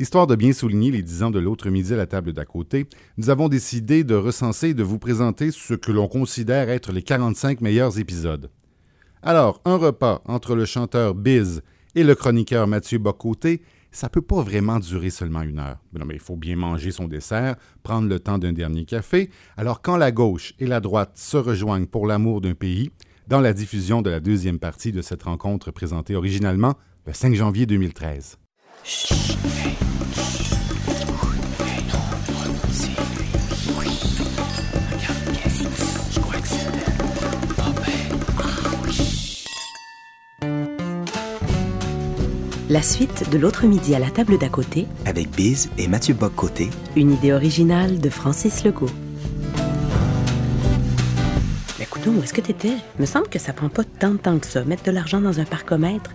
Histoire de bien souligner les dix ans de l'autre midi à la table d'à côté, nous avons décidé de recenser et de vous présenter ce que l'on considère être les 45 meilleurs épisodes. Alors, un repas entre le chanteur Biz et le chroniqueur Mathieu Bocoté, ça peut pas vraiment durer seulement une heure. Non, mais il faut bien manger son dessert, prendre le temps d'un dernier café. Alors, quand la gauche et la droite se rejoignent pour l'amour d'un pays, dans la diffusion de la deuxième partie de cette rencontre présentée originalement le 5 janvier 2013. La suite de l'autre midi à la table d'à côté, avec Biz et Mathieu Bock-Côté. une idée originale de Francis Legault. Mais coudonc, où est-ce que t'étais? Me semble que ça prend pas tant de temps que ça, mettre de l'argent dans un parcomètre.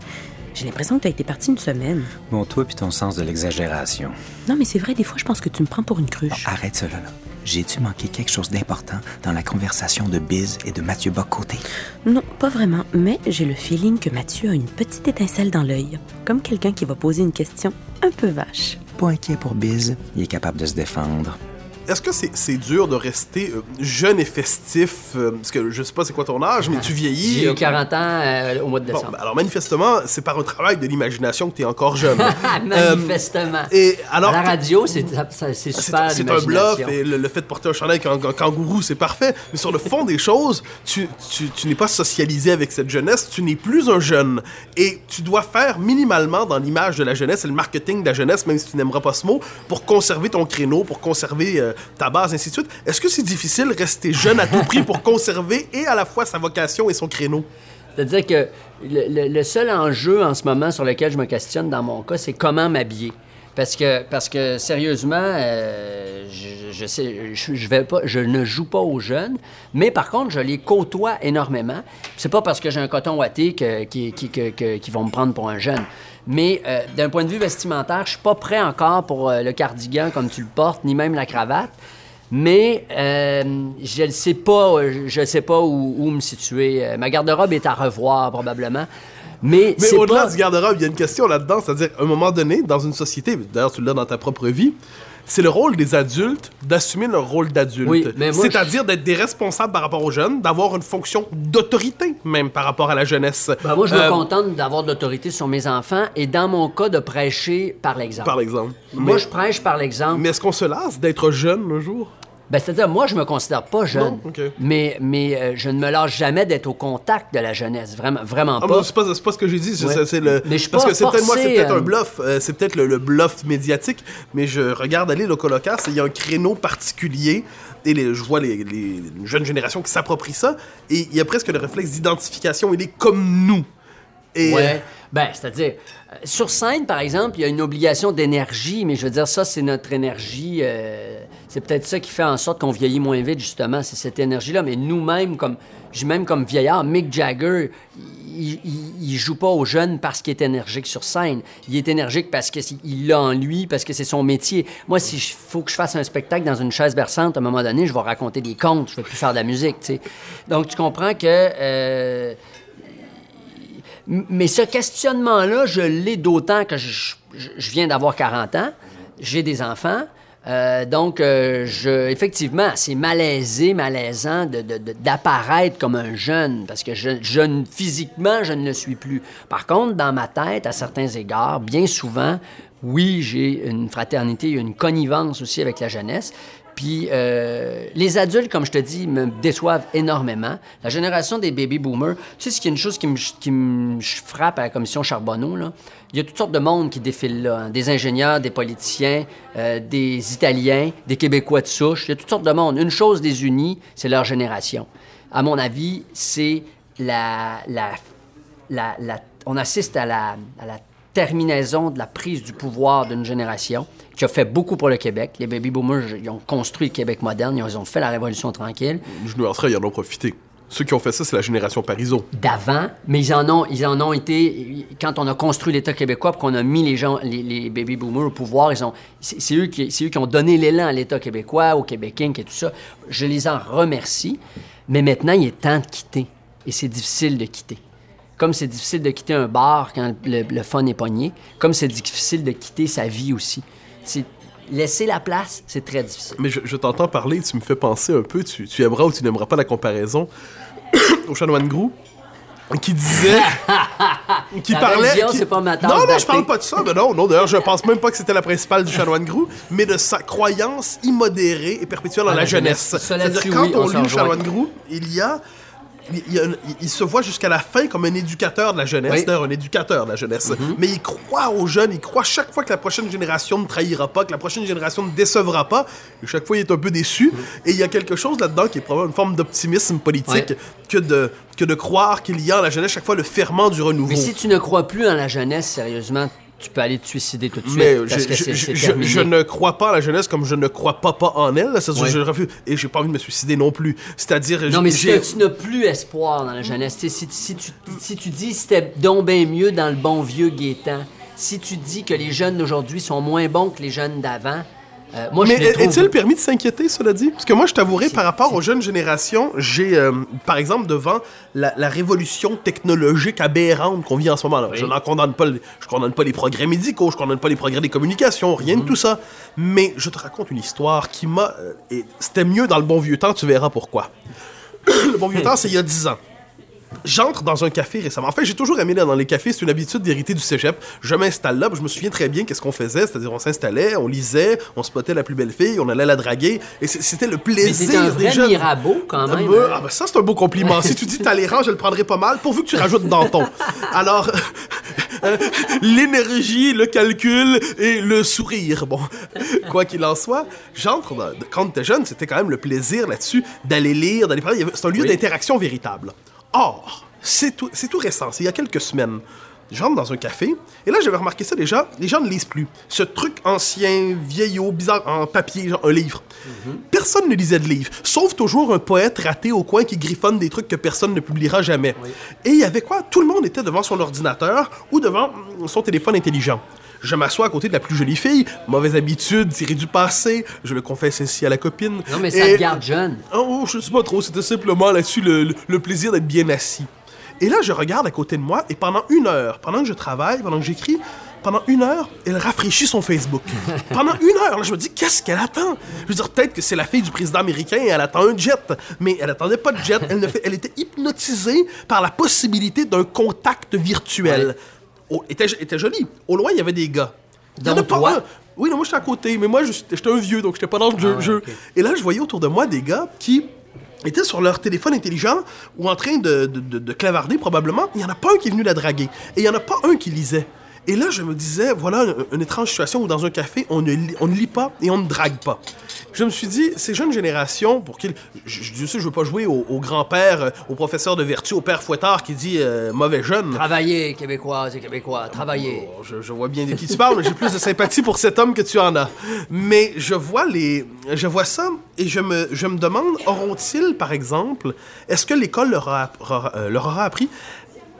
J'ai l'impression que t'as été parti une semaine. Bon, toi puis ton sens de l'exagération. Non, mais c'est vrai, des fois, je pense que tu me prends pour une cruche. Arrête cela, là. J'ai-tu manqué quelque chose d'important dans la conversation de Biz et de Mathieu Bock-Côté? Non, pas vraiment, mais j'ai le feeling que Mathieu a une petite étincelle dans l'œil. Comme quelqu'un qui va poser une question un peu vache. Pas inquiet pour Biz, il est capable de se défendre. Est-ce que c'est dur de rester euh, jeune et festif? euh, parce que je sais pas c'est quoi ton âge, mais tu vieillis. J'ai euh, eu 40 ans euh, au mois de décembre. alors manifestement, c'est par un travail de l'imagination que tu es encore jeune. Manifestement. et alors, à la radio, c'est c'est super c'est un bluff et le, le fait de porter un chandail avec un, un kangourou, c'est parfait. Mais sur le fond des choses, tu, tu, tu n'es pas socialisé avec cette jeunesse, tu n'es plus un jeune. Et tu dois faire minimalement dans l'image de la jeunesse et le marketing de la jeunesse, même si tu n'aimeras pas ce mot, pour conserver ton créneau, pour conserver euh, ta base, ainsi de suite. Est-ce que c'est difficile de rester jeune à tout prix pour conserver et à la fois sa vocation et son créneau? C'est-à-dire que le, seul enjeu en ce moment sur lequel je me questionne dans mon cas, c'est comment m'habiller. Parce que, parce que sérieusement, euh, je, je sais, je, je vais pas, je ne joue pas aux jeunes, mais par contre, je les côtoie énormément. C'est pas parce que j'ai un coton ouaté que, qui, qui, que- que- qu'ils vont me prendre pour un jeune. Mais euh, d'un point de vue vestimentaire, je suis pas prêt encore pour euh, le cardigan comme tu le portes, ni même la cravate. Mais euh, je ne sais pas, je sais pas où, où me situer. Ma garde-robe est à revoir probablement. Mais, Mais au-delà pas... du garde-robe, il y a une question là-dedans, c'est-à-dire, à un moment donné, dans une société, d'ailleurs, tu l'as dans ta propre vie, c'est le rôle des adultes d'assumer leur rôle d'adulte. Oui, C'est-à-dire d'être des responsables par rapport aux jeunes, d'avoir une fonction d'autorité, même par rapport à la jeunesse. Ben, moi, je Euh, me contente d'avoir de l'autorité sur mes enfants et, dans mon cas, de prêcher par l'exemple. Par exemple. Moi, mais, je prêche par l'exemple. mais est-ce qu'on se lasse d'être jeune un jour? Ben, c'est-à-dire, moi, je me considère pas jeune. Non? Mais, mais euh, je ne me lâche jamais d'être au contact de la jeunesse. Vraiment, vraiment Ah, pas. c'est pas, pas ce que j'ai dit, c'est, Ouais. le... Mais je Parce pas que c'est peut-être, moi, c'est forcé, peut-être euh, un bluff, euh, c'est peut-être le, le bluff médiatique, mais je regarde aller le colocasse et il y a un créneau particulier et les- je vois les, les jeunes générations qui s'approprient ça et il y a presque le réflexe d'identification, il est comme nous. Et, Ouais. Ben, c'est-à-dire, euh, sur scène, par exemple, il y a une obligation d'énergie, mais je veux dire, ça, c'est notre énergie. euh, c'est peut-être ça qui fait en sorte qu'on vieillit moins vite, justement, c'est cette énergie-là. Mais nous-mêmes, comme, même comme vieillard, Mick Jagger, il, il, il joue pas aux jeunes parce qu'il est énergique sur scène. Il est énergique parce qu'il l'a en lui, parce que c'est son métier. Moi, si il faut que je fasse un spectacle dans une chaise berçante, à un moment donné, je vais raconter des contes, je vais plus faire de la musique. Donc, tu comprends que... euh, Mais ce questionnement-là, je l'ai d'autant que je viens d'avoir 40 ans, j'ai des enfants. Euh, donc, euh, je, effectivement, c'est malaisé, malaisant d'apparaître comme un jeune, parce que je, physiquement, je ne le suis plus. Par contre, dans ma tête, à certains égards, bien souvent, oui, j'ai une fraternité, une connivence aussi avec la jeunesse. Puis euh, les adultes, comme je te dis, me déçoivent énormément. La génération des baby boomers, tu sais, ce qui est une chose qui me, frappe à la commission Charbonneau, il y a toutes sortes de monde qui défilent là. hein. Des ingénieurs, des politiciens, euh, des Italiens, des Québécois de souche. Il y a toutes sortes de monde. Une chose les unit, c'est leur génération. À mon avis, c'est la, la, on assiste à la terminaison de la prise du pouvoir d'une génération qui a fait beaucoup pour le Québec. Les baby boomers, ils ont construit le Québec moderne, ils ont fait la Révolution tranquille Je nuancerais, ils en ont profité. Ceux qui ont fait ça, c'est la génération Parizeau. d'avant, mais ils en ont, ils en ont été quand on a construit l'État québécois, puis qu'on a mis les gens, les, les baby boomers au pouvoir, ils ont, c'est c'est eux qui, c'est eux qui ont donné l'élan à l'État québécois, au Québec Inc. et tout ça. Je les en remercie, mais maintenant il est temps de quitter, et c'est difficile de quitter. Comme c'est difficile de quitter un bar quand le, le fun est pogné, comme c'est difficile de quitter sa vie aussi. C'est laisser la place, c'est très difficile. Mais je, je t'entends parler, tu me fais penser un peu, tu, tu aimeras ou tu n'aimeras pas la comparaison au chanoine Grou qui disait qui La parlait religion, qui- pas ma non non je parle pas de ça mais non non d'ailleurs je pense même pas que c'était la principale du chanoine Grou mais de sa croyance immodérée et perpétuelle en Ah, la, jeunesse, c'est-à-dire quand oui, on lit le chanoine Grou il y a il, se voit jusqu'à la fin comme un éducateur de la jeunesse, Oui. un éducateur de la jeunesse. Mhm. Mais il croit aux jeunes, il croit chaque fois que la prochaine génération ne trahira pas, que la prochaine génération ne décevra pas. Et chaque fois, il est un peu déçu. Mhm. Et il y a quelque chose là-dedans qui est probablement une forme d'optimisme politique Ouais. que, de, que de croire qu'il y a en la jeunesse chaque fois le ferment du renouveau. Mais si tu ne crois plus en la jeunesse, sérieusement, tu peux aller te suicider tout de suite. Mais parce je, que ne crois pas à la jeunesse comme je ne crois pas, pas en elle. C'est-à-dire Ouais. je refuse. Et j'ai pas envie de me suicider non plus. C'est-à-dire. Non, mais si tu n'as plus espoir dans la jeunesse, sais, si, si tu, si tu dis c'était donc bien mieux dans le bon vieux Gaétan, si tu dis que les jeunes d'aujourd'hui sont moins bons que les jeunes d'avant, euh, moi Mais est-il permis de s'inquiéter, cela dit? Parce que moi, je t'avouerai, par rapport aux jeunes générations, j'ai, euh, par exemple, devant la, la révolution technologique aberrante qu'on vit en ce moment. là. Je n'en condamne pas, le- je condamne pas les progrès médicaux, je condamne pas les progrès des communications, rien Mhm. de tout ça. Mais je te raconte une histoire qui m'a... euh, et C'était mieux dans le bon vieux temps, tu verras pourquoi. le bon vieux temps, c'est il y a 10 ans. J'entre dans un café récemment. En fait, j'ai toujours aimé aller dans les cafés. C'est une habitude d'hériter du cégep. Je m'installe là. puis Je me souviens très bien qu'est-ce qu'on faisait. C'est-à-dire, on s'installait, on lisait, on spottait la plus belle fille, on allait la draguer. Et c'était le Mais plaisir c'est un vrai jeunes. Mirabeau quand Ah même. ben, hein. ah ben ça, c'est un beau compliment. si tu dis Talleyrand, je le prendrai pas mal, pourvu que tu rajoutes Danton. Alors, euh, l'énergie, le calcul et le sourire. Bon, quoi qu'il en soit, j'entre quand t'es jeune, c'était quand même le plaisir là-dessus d'aller lire, d'aller parler. C'est un lieu Oui. d'interaction véritable. Or, c'est tout, c'est tout récent, c'est il y a quelques semaines. J'entre dans un café, et là j'avais remarqué ça déjà, les gens ne lisent plus. Ce truc ancien, vieillot, bizarre, en papier, genre un livre. Personne ne lisait de livres, sauf toujours un poète raté au coin qui griffonne des trucs que personne ne publiera jamais. Et il y avait quoi? Tout le monde était devant son ordinateur ou devant son téléphone intelligent. Je m'assois à côté de la plus jolie fille, mauvaise habitude, tirée du passé, je le confesse ainsi à la copine. Non, mais ça Et- te garde jeune. Oh, je sais pas trop, c'était simplement là-dessus le, le- le plaisir d'être bien assis. Et là, je regarde à côté de moi, et pendant une heure, pendant que je travaille, pendant que j'écris, pendant une heure, elle rafraîchit son Facebook. pendant une heure, là, je me dis, qu'est-ce qu'elle attend? Je veux dire, peut-être que c'est la fille du président américain et elle attend un jet. Mais elle attendait pas de jet, elle, ne fait- elle était hypnotisée par la possibilité d'un contact virtuel. Oh, était, était joli. Au loin, il y avait des gars. Il y en a pas un. Oui, non, moi, j'étais à côté, mais moi, je- j'étais un vieux, donc j'étais pas dans le jeu. ouais, jeu. ok. Et là, je voyais autour de moi des gars qui étaient sur leur téléphone intelligent ou en train de, de- de- de clavarder probablement. Il n'y en a pas un qui est venu la draguer. Et il n'y en a pas un qui lisait. Et là, je me disais, voilà une, une étrange situation où dans un café, on ne, lit, on ne lit pas et on ne drague pas. Je me suis dit, ces jeunes générations, pour qu'ils... Je, je, je veux pas jouer au, au grand-père, euh, au professeur de vertu, au père fouettard qui dit euh, mauvais jeune. Travailler, Québécoises et Québécois, travailler. Bon, je, je vois bien de qui tu parles, mais j'ai plus de sympathie pour cet homme que tu en as. Mais je vois les, je vois ça et je me, je me demande, auront-ils, par exemple, est-ce que l'école leur, a- euh, leur aura appris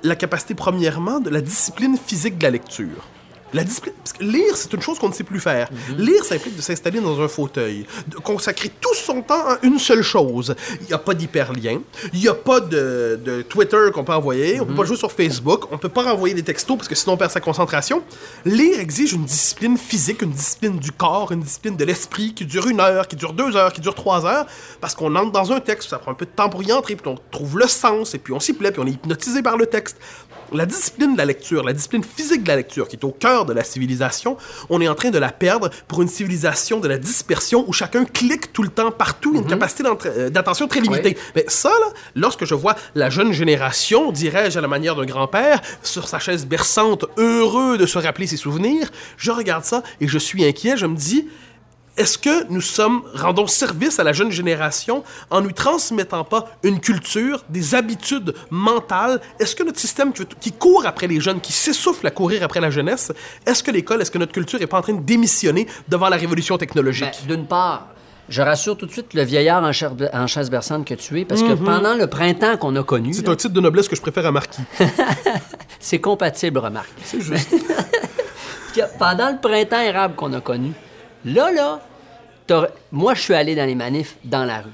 la capacité, premièrement, de la discipline physique de la lecture? La discipline, parce que lire, c'est une chose qu'on ne sait plus faire. Lire, ça implique de s'installer dans un fauteuil, de consacrer tout son temps à une seule chose. Il n'y a pas d'hyperlien, il n'y a pas de, de Twitter qu'on peut envoyer, on peut pas jouer sur Facebook, on peut pas renvoyer des textos parce que sinon on perd sa concentration. Lire exige une discipline physique, une discipline du corps, une discipline de l'esprit qui dure une heure, qui dure deux heures, qui dure trois heures, parce qu'on entre dans un texte, ça prend un peu de temps pour y entrer, puis on trouve le sens, et puis on s'y plaît, puis on est hypnotisé par le texte. La discipline de la lecture, la discipline physique de la lecture, qui est au cœur de la civilisation, on est en train de la perdre pour une civilisation de la dispersion où chacun clique tout le temps partout, a une capacité d'entra- euh, d'attention très limitée. Mais ça, là, lorsque je vois la jeune génération, dirais-je à la manière d'un grand-père, sur sa chaise berçante, heureux de se rappeler ses souvenirs, je regarde ça et je suis inquiet, je me dis, est-ce que nous sommes rendons service à la jeune génération en lui transmettant pas une culture, des habitudes mentales? Est-ce que notre système qui, qui court après les jeunes, qui s'essouffle à courir après la jeunesse, est-ce que l'école, est-ce que notre culture est pas en train de démissionner devant la révolution technologique? Ben, D'une part, je rassure tout de suite le vieillard en, chair- en chaise berçante que tu es, parce que pendant le printemps qu'on a connu, C'est un titre de noblesse que je préfère à Marquis. c'est compatible, remarque. C'est juste. pendant le printemps érable qu'on a connu, là, là, moi, je suis allé dans les manifs dans la rue.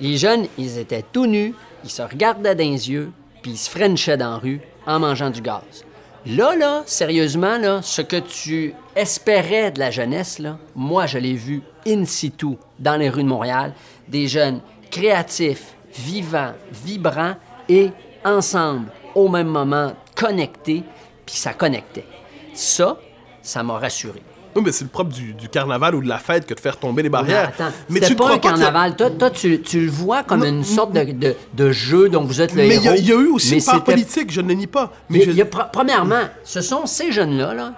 Les jeunes, ils étaient tout nus, ils se regardaient dans les yeux, puis ils se frenchaient dans la rue. en mangeant du gaz. Là, là, sérieusement, là, ce que tu espérais de la jeunesse, là, moi, je l'ai vu in situ dans les rues de Montréal, des jeunes créatifs, vivants, vibrants et ensemble, au même moment, connectés, puis ça connectait. Ça, ça m'a rassuré. Oui, mais c'est le propre du, du carnaval ou de la fête que de faire tomber les barrières. Attends, mais tu pas un carnaval. Toi, toi, tu, tu le vois comme Non, une sorte de, de, de jeu dont vous êtes le Mais il y, héros. a- il y a eu aussi mais une part politique, je ne le nie pas. Mais y a- je- il y a pre- premièrement, ce sont ces jeunes-là là,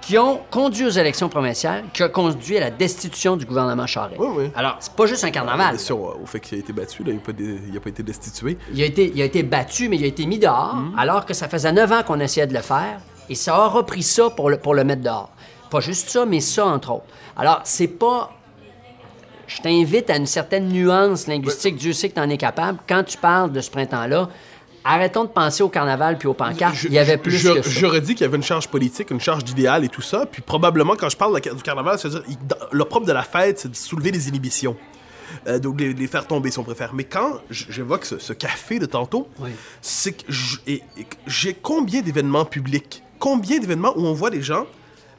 qui ont conduit aux élections provinciales, qui ont conduit à la destitution du gouvernement Charest. Oui, oui. Alors, c'est pas juste un carnaval. Bien sûr, au fait qu'il a été battu, là, il n'a pas, dé- pas été destitué. Il a, été, il a été battu, mais il a été mis dehors, alors que ça faisait neuf ans qu'on essayait de le faire, et ça a repris ça pour le, pour le mettre dehors. Pas juste ça, mais ça, entre autres. Alors, c'est pas... Je t'invite à une certaine nuance linguistique, Dieu sait que tu en es capable. Quand tu parles de ce printemps-là, arrêtons de penser au carnaval puis aux pancartes. Je- il y avait plus je- que ça. J'aurais dit qu'il y avait une charge politique, une charge d'idéal et tout ça. Puis probablement, quand je parle du carnaval, c'est-à-dire, le propre de la fête, c'est de soulever les inhibitions. Euh, donc, les, les faire tomber, si on préfère. Mais quand j'évoque ce, ce café de tantôt, Oui. c'est que j'ai combien d'événements publics, combien d'événements où on voit des gens,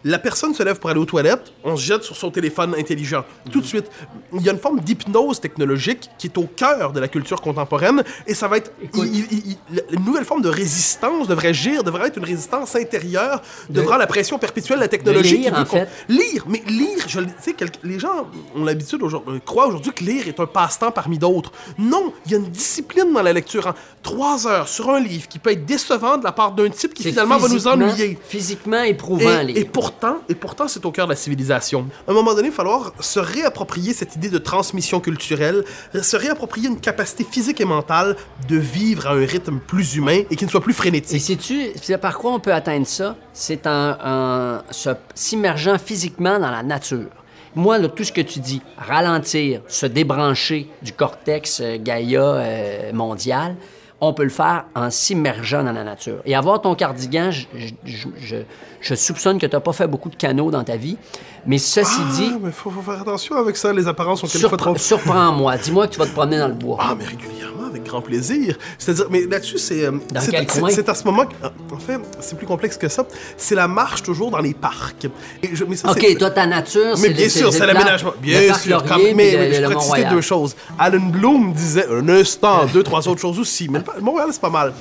la personne se lève pour aller aux toilettes, on se jette sur son téléphone intelligent. Tout de suite, il y a une forme d'hypnose technologique qui est au cœur de la culture contemporaine et ça va être. Écoute. il- il- il- une nouvelle forme de résistance devrait agir, devrait être une résistance intérieure devant la pression perpétuelle de la technologie. lire, qui en fait. Lire, mais lire, je sais, les gens ont l'habitude aujourd'hui, euh, croient aujourd'hui que lire est un passe-temps parmi d'autres. Non, il y a une discipline dans la lecture. En trois heures sur un livre qui peut être décevant de la part d'un type qui finalement va nous ennuyer. Physiquement éprouvant, Et, et pourtant, et pourtant, c'est au cœur de la civilisation. À un moment donné, il va falloir se réapproprier cette idée de transmission culturelle, se réapproprier une capacité physique et mentale de vivre à un rythme plus humain et qui ne soit plus Et frénétique. sais-tu, c'est par quoi on peut atteindre ça? C'est en, en se- s'immergeant physiquement dans la nature. Moi, là, tout ce que tu dis, ralentir, se débrancher du cortex euh, Gaïa euh, mondial, on peut le faire en s'immergeant dans la nature. Et avoir ton cardigan, je, je- je- je- je soupçonne que tu n'as pas fait beaucoup de canaux dans ta vie, mais ceci dit, Ah, mais faut, faut faire attention avec ça, les apparences sont quelquefois surpre- trop... surprends-moi. Dis-moi que tu vas te promener dans le bois. Ah, mais régulièrement, avec grand plaisir. C'est-à-dire, mais là-dessus, c'est. euh, c'est- c'est-? C'est à ce moment que. En fait, c'est plus complexe que ça. C'est la marche toujours dans les parcs. Et je- mais ça, OK, c'est- toi, ta nature, Mais bien sûr, c'est l'aménagement. Bien sûr, quand- mais, mais je pourrais citer deux choses. Alan Bloom disait un instant, deux, trois autres choses aussi. Mais Montréal, c'est pas mal.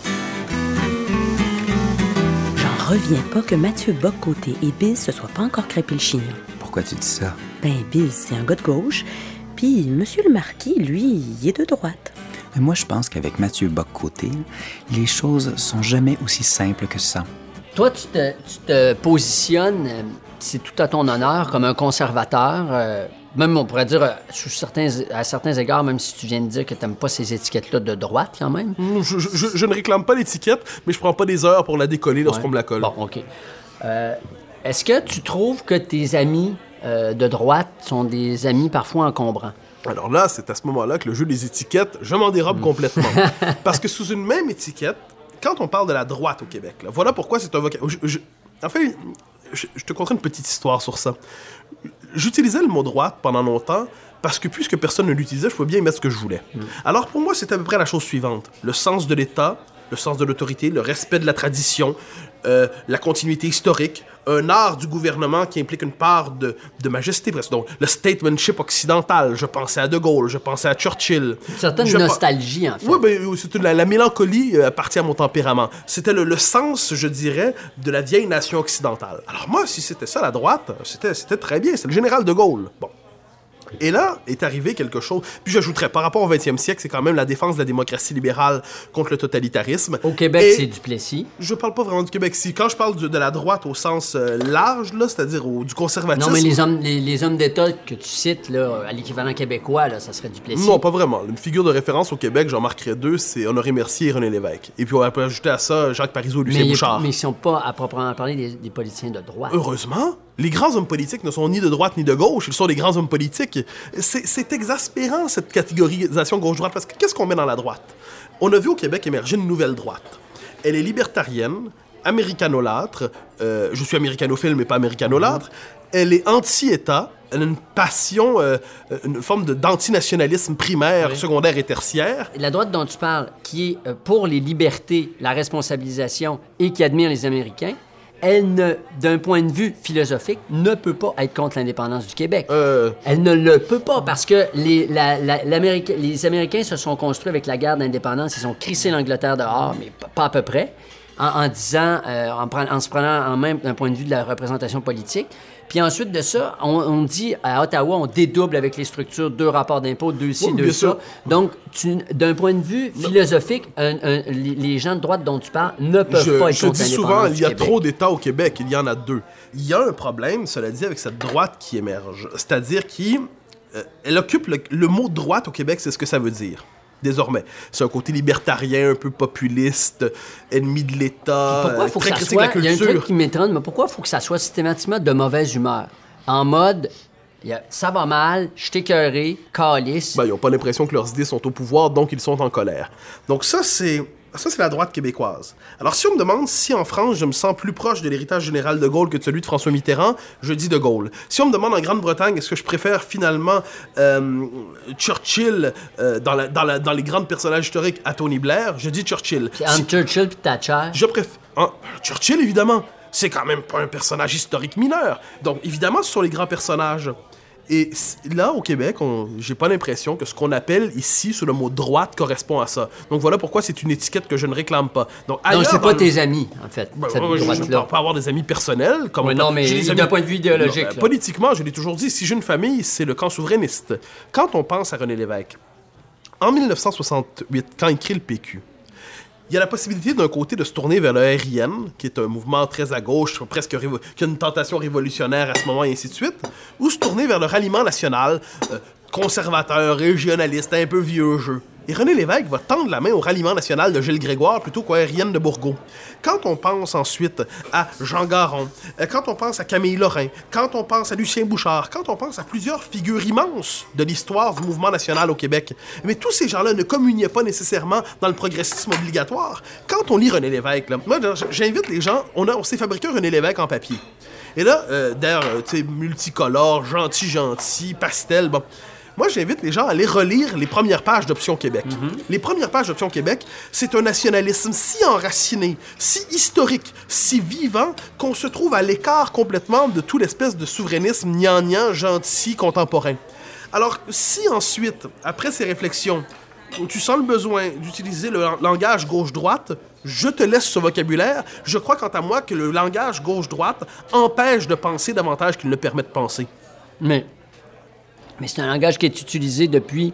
J'en reviens pas que Mathieu Bock-Côté et Biz se soient pas encore crêpé le chignon. Pourquoi tu dis ça? Ben, Biz, c'est un gars de gauche. Puis, Monsieur le Marquis, lui, il est de droite. Mais moi, je pense qu'avec Mathieu Bock-Côté, les choses sont jamais aussi simples que ça. Toi, tu te, tu te positionnes, euh, c'est tout à ton honneur, comme un conservateur. euh, même, on pourrait dire, euh, sous certains, à certains égards, même si tu viens de dire que tu n'aimes pas ces étiquettes-là de droite, quand même. Je, je- je- je ne réclame pas l'étiquette, mais je prends pas des heures pour la décoller lorsqu'on Ouais. me la colle. Bon, OK. Euh, Est-ce que tu trouves que tes amis euh, de droite sont des amis parfois encombrants? Alors là, c'est à ce moment-là que le jeu des étiquettes, je m'en dérobe complètement. Parce que sous une même étiquette, quand on parle de la droite au Québec, là, voilà pourquoi c'est un vocabulaire. En fait, je, je te conterai une petite histoire sur ça. J'utilisais le mot droite pendant longtemps parce que puisque personne ne l'utilisait, je pouvais bien y mettre ce que je voulais. Alors pour moi, c'est à peu près la chose suivante. Le sens de l'État, le sens de l'autorité, le respect de la tradition, euh, la continuité historique, un art du gouvernement qui implique une part de, de majesté presque. Donc, le statemanship occidental. Je pensais à De Gaulle, je pensais à Churchill. Une certaine Je nostalgie, en fait. oui, ben, c'est la, la mélancolie euh, appartient à mon tempérament. C'était le, le sens, je dirais, de la vieille nation occidentale. Alors moi, si c'était ça la droite, c'était c'était très bien. C'est le général de Gaulle. Bon. Et là est arrivé quelque chose. Puis j'ajouterais, par rapport au 20e siècle, c'est quand même la défense de la démocratie libérale contre le totalitarisme. Au Québec, c'est Duplessis. Je parle pas vraiment du Québec. Si, quand je parle de, de la droite au sens euh, large, là, c'est-à-dire du conservatisme. Non, mais les hommes, les, les hommes d'État que tu cites, là, à l'équivalent québécois, là, ça serait Duplessis. Non, pas vraiment. Une figure de référence au Québec, j'en marquerai deux, c'est Honoré Mercier et René Lévesque. Et puis on peut ajouter à ça Jacques Parizeau et Lucien mais, Bouchard. mais ils sont pas, à proprement parler, des, des politiciens de droite. Heureusement, les grands hommes politiques ne sont ni de droite ni de gauche, ils sont des grands hommes politiques. C'est exaspérant cette catégorisation gauche-droite, parce que qu'est-ce qu'on met dans la droite? On a vu au Québec émerger une nouvelle droite. Elle est libertarienne, américanolâtre, euh, je suis américanophile mais pas américanolâtre, elle est anti-État, elle a une passion, euh, une forme d'antinationalisme primaire, secondaire et tertiaire. La droite dont tu parles, qui est euh, pour les libertés, la responsabilisation et qui admire les Américains, elle ne, d'un point de vue philosophique, ne peut pas être contre l'indépendance du Québec. Euh, Elle ne le peut pas parce que les, la- la- l'Américain- les Américains se sont construits avec la guerre d'indépendance. Ils ont crissé l'Angleterre dehors, mais pas à peu près, en, en disant, euh, en se prenant en même d'un point de vue de la représentation politique. Puis ensuite de ça, on, on dit à Ottawa, on dédouble avec les structures, deux rapports d'impôts, deux ci, Oui, deux ça. sûr. Donc, d'un point de vue philosophique, un- un- les, gens de droite dont tu parles ne peuvent je, pas être je contre dis souvent, il y a Québec. trop d'États au Québec. Il y en a deux. Il y a un problème, cela dit, avec cette droite qui émerge. C'est-à-dire qui, euh, elle occupe le, le mot droite au Québec, c'est ce que ça veut dire. Désormais, c'est un côté libertarien, un peu populiste, ennemi de l'État, Pourquoi euh, faut que très ça critique de soit... la Il y a un culture. truc qui m'étonne, mais pourquoi il faut que ça soit systématiquement de mauvaise humeur? En mode, ça va mal, je t'ai écœuré, calice. Ben, ils n'ont pas l'impression que leurs idées sont au pouvoir, donc ils sont en colère. Donc ça, c'est ça, c'est la droite québécoise. Alors, si on me demande si en France, je me sens plus proche de l'héritage général de Gaulle que de celui de François Mitterrand, je dis de Gaulle. Si on me demande en Grande-Bretagne, est-ce que je préfère finalement euh, Churchill euh, dans, la- dans, la- dans les grands personnages historiques à Tony Blair, je dis Churchill. Puis Churchill et Thatcher, Je préfère. hein, Churchill, évidemment. C'est quand même pas un personnage historique mineur. Donc, évidemment, ce sont les grands personnages. Et là, au Québec, j'ai pas l'impression que ce qu'on appelle ici sous le mot droite correspond à ça. Donc voilà pourquoi c'est une étiquette que je ne réclame pas. Donc, ailleurs c'est dans pas le- tes amis, en fait, Ben, cette ouais, je- je ne pas avoir des amis personnels. Comme on- non, mais des d'un point de vue idéologique, Non, ben. Politiquement, je l'ai toujours dit, si j'ai une famille, c'est le camp souverainiste. Quand on pense à René Lévesque, en 1968, quand il crée le PQ, il y a la possibilité d'un côté de se tourner vers le RIN, qui est un mouvement très à gauche, presque qui a une tentation révolutionnaire à ce moment et ainsi de suite, ou se tourner vers le ralliement national, euh, conservateur, régionaliste, un peu vieux jeu. Et René Lévesque va tendre la main au ralliement national de Gilles Grégoire plutôt qu'au RIN de Bourgault. Quand on pense ensuite à Jean Garon, euh, quand on pense à Camille Lorrain, quand on pense à Lucien Bouchard, quand on pense à plusieurs figures immenses de l'histoire du mouvement national au Québec, mais tous ces gens-là ne communiaient pas nécessairement dans le progressisme obligatoire. Quand on lit René Lévesque, là, moi j'invite les gens, on, a- on s'est fabriqué un René Lévesque en papier. Et là, euh, d'air, euh, tu sais, multicolore, gentil, gentil, pastel, bon. Moi, j'invite les gens à aller relire les premières pages d'Option Québec. Les premières pages d'Option Québec, c'est un nationalisme si enraciné, si historique, si vivant, qu'on se trouve à l'écart complètement de tout l'espèce de souverainisme gnangnan, gentil, contemporain. Alors, si ensuite, après ces réflexions, tu sens le besoin d'utiliser le langage gauche-droite, je te laisse ce vocabulaire. Je crois, quant à moi, que le langage gauche-droite empêche de penser davantage qu'il ne permet de penser. Mais, mais c'est un langage qui est utilisé depuis,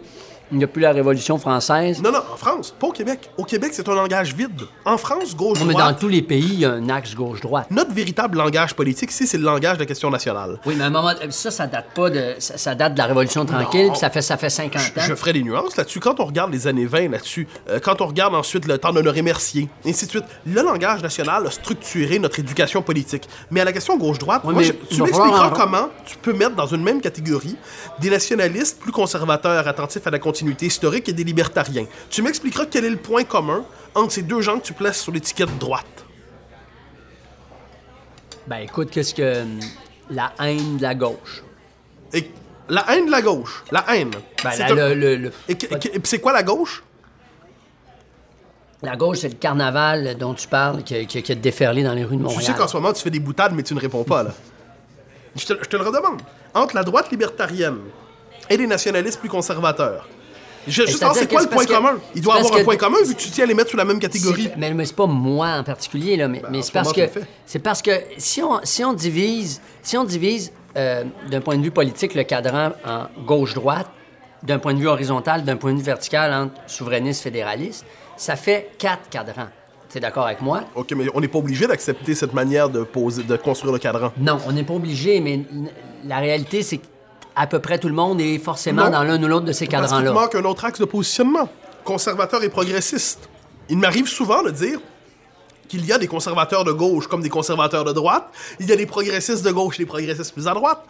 depuis la Révolution française. Non, non, en France, pas au Québec. Au Québec, c'est un langage vide. En France, Non, mais dans gauche-droite, tous les pays, il y a un axe gauche-droite. notre véritable langage politique, ici, c'est le langage de la question nationale. Oui, mais à un moment, ça, ça date pas de, ça, ça date de la Révolution tranquille, puis ça fait, ça fait 50 ans. Je ferai des nuances là-dessus. Quand on regarde les années 20 là-dessus, euh, quand on regarde ensuite le temps d'Honoré Mercier, et ainsi de suite, le langage national a structuré notre éducation politique. Mais à la question gauche-droite, Oui, moi, je- il tu m'expliqueras en- comment tu peux mettre dans une même catégorie des nationalistes plus conservateurs, attentifs à la continuité historique et des libertariens. Tu m'expliqueras quel est le point commun entre ces deux gens que tu places sur l'étiquette droite. Ben écoute, qu'est-ce que hum, la haine de la gauche? Et la haine de la gauche, la haine. Ben, c'est la, un- le- le- le- Et c'est quoi la gauche? la gauche, c'est le carnaval dont tu parles qui, a- qui a- déferlé dans les rues de Tu Montréal. sais qu'en ce moment, tu fais des boutades, mais tu ne réponds pas, là. Je te, je te le redemande. Entre la droite libertarienne et les nationalistes plus conservateurs, je, juste c'est que quoi le point que- commun? Il doit avoir un que- point commun vu que tu tiens à les mettre sous la même catégorie. Mais, mais c'est pas moi en particulier, là, mais, mais en c'est ce parce que c'est parce que si on, si on divise, si on divise euh, d'un point de vue politique le cadran en gauche-droite, d'un point de vue horizontal, d'un point de vue vertical entre souverainiste fédéraliste, ça fait quatre cadrans. Tu es d'accord avec moi? OK, mais on n'est pas obligé d'accepter cette manière de, poser, de construire le cadran. Non, on n'est pas obligé, mais la réalité, c'est qu'à peu près tout le monde est forcément Non. dans l'un ou l'autre de ces Parce qu'il cadrans-là. manque un autre axe de positionnement. Conservateur et progressiste. Il m'arrive souvent de dire qu'il y a des conservateurs de gauche comme des conservateurs de droite. Il y a des progressistes de gauche et des progressistes plus à droite.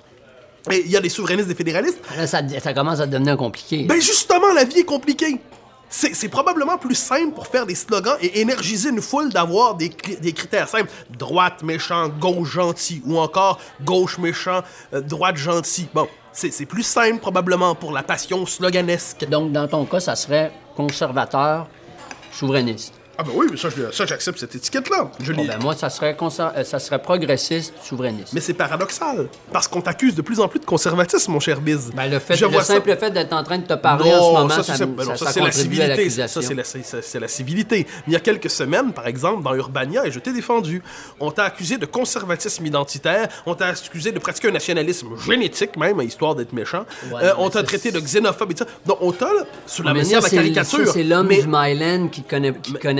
Et il y a des souverainistes et des fédéralistes. Là, ça, ça commence à devenir compliqué. Ben justement, la vie est compliquée. C'est probablement plus simple pour faire des slogans et énergiser une foule d'avoir des, des critères simples. Droite méchant, gauche gentil, ou encore gauche méchant, euh, droite gentil. Bon, c'est plus simple probablement pour la passion sloganesque. Donc, dans ton cas, ça serait conservateur, souverainiste. Ah ben oui, mais ça, je- ça, j'accepte cette étiquette-là. Je Bon, ben, moi, ça serait, euh, ça serait progressiste, souverainiste. Mais c'est paradoxal, parce qu'on t'accuse de plus en plus de conservatisme, mon cher Biz. Ben, le, fait, Je le vois ça- simple fait d'être en train de te parler non, en ce moment, ça, ça, me- ben non, ça- ça, ça c'est la civilité. Ça, c'est la, civilité. Mais il y a quelques semaines, par exemple, dans Urbania, et je t'ai défendu, on t'a accusé de conservatisme identitaire, on t'a accusé de pratiquer un nationalisme génétique, même, histoire d'être méchant. Ouais, Euh, on t'a ça, traité de xénophobe et tout ça. Donc, on t'a, sur la manière de ça, la caricature. ça, c'est l'homme du Myland qui connaît,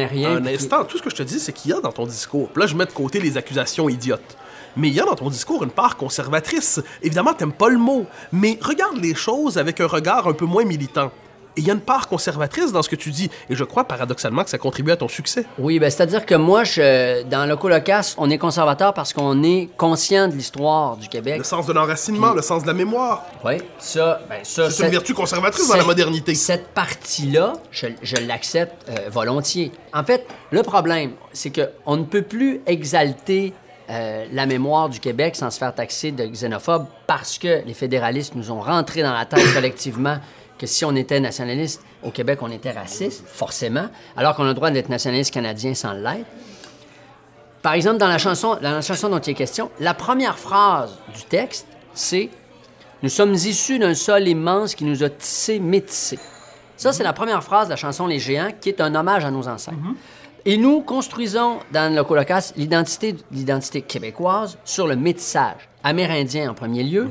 qui connaît rien. un instant, tout ce que je te dis, c'est qu'il y a dans ton discours. Là, je mets de côté les accusations idiotes. Mais il y a dans ton discours une part conservatrice. Évidemment, t'aimes pas le mot, mais regarde les choses avec un regard un peu moins militant. Et il y a une part conservatrice dans ce que tu dis, et je crois paradoxalement que ça contribue à ton succès. Oui, ben, c'est-à-dire que moi, je, dans le colocasse, on est conservateur parce qu'on est conscient de l'histoire du Québec. Le sens de l'enracinement, le sens de la mémoire. Oui, ça, ben, ça C'est une vertu conservatrice dans la cette- modernité. Cette partie-là, je, je l'accepte euh, volontiers. En fait, le problème, c'est que on ne peut plus exalter euh, la mémoire du Québec sans se faire taxer de xénophobe parce que les fédéralistes nous ont rentré dans la tête collectivement que si on était nationaliste au Québec, on était raciste, forcément, alors qu'on a le droit d'être nationaliste canadien sans l'être. Par exemple, dans la chanson, dans la chanson dont il est question, la première phrase du texte, c'est Nous sommes issus d'un sol immense qui nous a tissés, métissés. Ça, c'est la première phrase de la chanson Les Géants, qui est un hommage à nos ancêtres. Et nous construisons dans le colocasse l'identité, l'identité québécoise sur le métissage. Amérindien en premier lieu,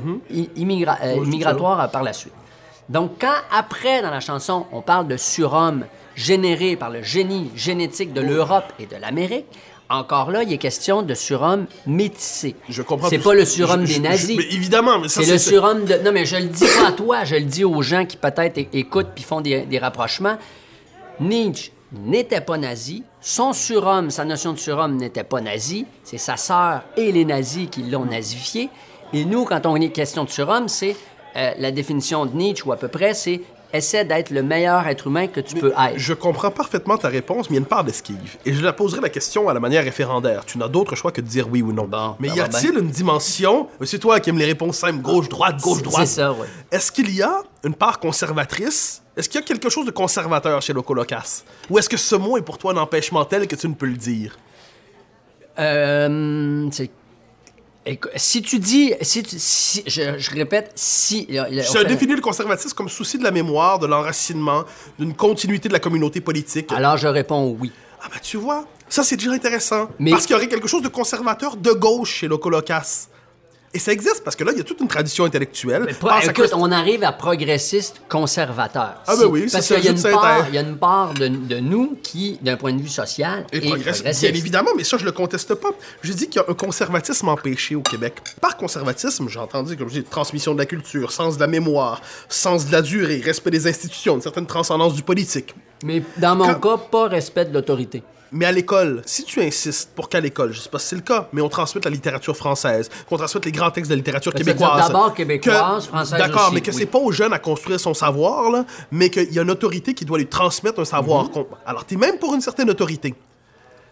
immigra- euh, migratoire par la suite. Donc, quand après, dans la chanson, on parle de surhomme généré par le génie génétique de l'Europe et de l'Amérique, encore là, il est question de surhomme métissé. Je comprends. C'est pas le surhomme je- des nazis. je- mais évidemment, mais ça, C'est le surhomme de. Non, mais je le dis pas à toi, je le dis aux gens qui peut-être écoutent puis font des, des rapprochements. Nietzsche n'était pas nazi. Son surhomme, sa notion de surhomme n'était pas nazi. C'est sa sœur et les nazis qui l'ont nazifié. Et nous, quand on est question de surhomme, c'est euh, la définition de Nietzsche, ou à peu près, c'est essaie d'être le meilleur être humain que tu peux être. Je comprends parfaitement ta réponse, mais il y a une part d'esquive. Et je la poserai la question à la manière référendaire. Tu n'as d'autre choix que de dire oui ou non. Bon, mais y va a-t-il une dimension C'est toi qui aimes les réponses simples gauche-droite, gauche-droite. C'est ça, oui. Est-ce qu'il y a une part conservatrice? Est-ce qu'il y a quelque chose de conservateur chez Locolocas Ou est-ce que ce mot est pour toi un empêchement tel que tu ne peux le dire? Euh, c'est- Si tu dis, si tu- si- je, je répète, si. Je définis le conservatisme comme souci de la mémoire, de l'enracinement, d'une continuité de la communauté politique. Alors je réponds oui. Ah bah tu vois, ça c'est déjà intéressant. Mais- Parce qu'il y aurait quelque chose de conservateur de gauche chez Locolocas. Et ça existe parce que là, il y a toute une tradition intellectuelle. À écoute, Christ- on arrive à progressiste conservateur. Ah ben oui, parce c'est qu'il y y a une part de, de nous qui, d'un point de vue social, Et est progressiste. bien évidemment, mais ça, je le conteste pas. Je dis qu'il y a un conservatisme empêché au Québec. Par conservatisme, j'ai entendu, comme je dis, transmission de la culture, sens de la mémoire, sens de la durée, respect des institutions, une certaine transcendance du politique. Mais dans mon Quand- cas, pas respect de l'autorité. Mais à l'école, si tu insistes pour qu'à l'école, je sais pas si c'est le cas, mais on transmette la littérature française, qu'on transmette les grands textes de la littérature québécoise. d'abord québécoise, que- française D'accord, mais que oui. c'est pas aux jeunes à construire son savoir, là, mais qu'il y a une autorité qui doit lui transmettre un savoir. qu'on- Alors, t'es même pour une certaine autorité.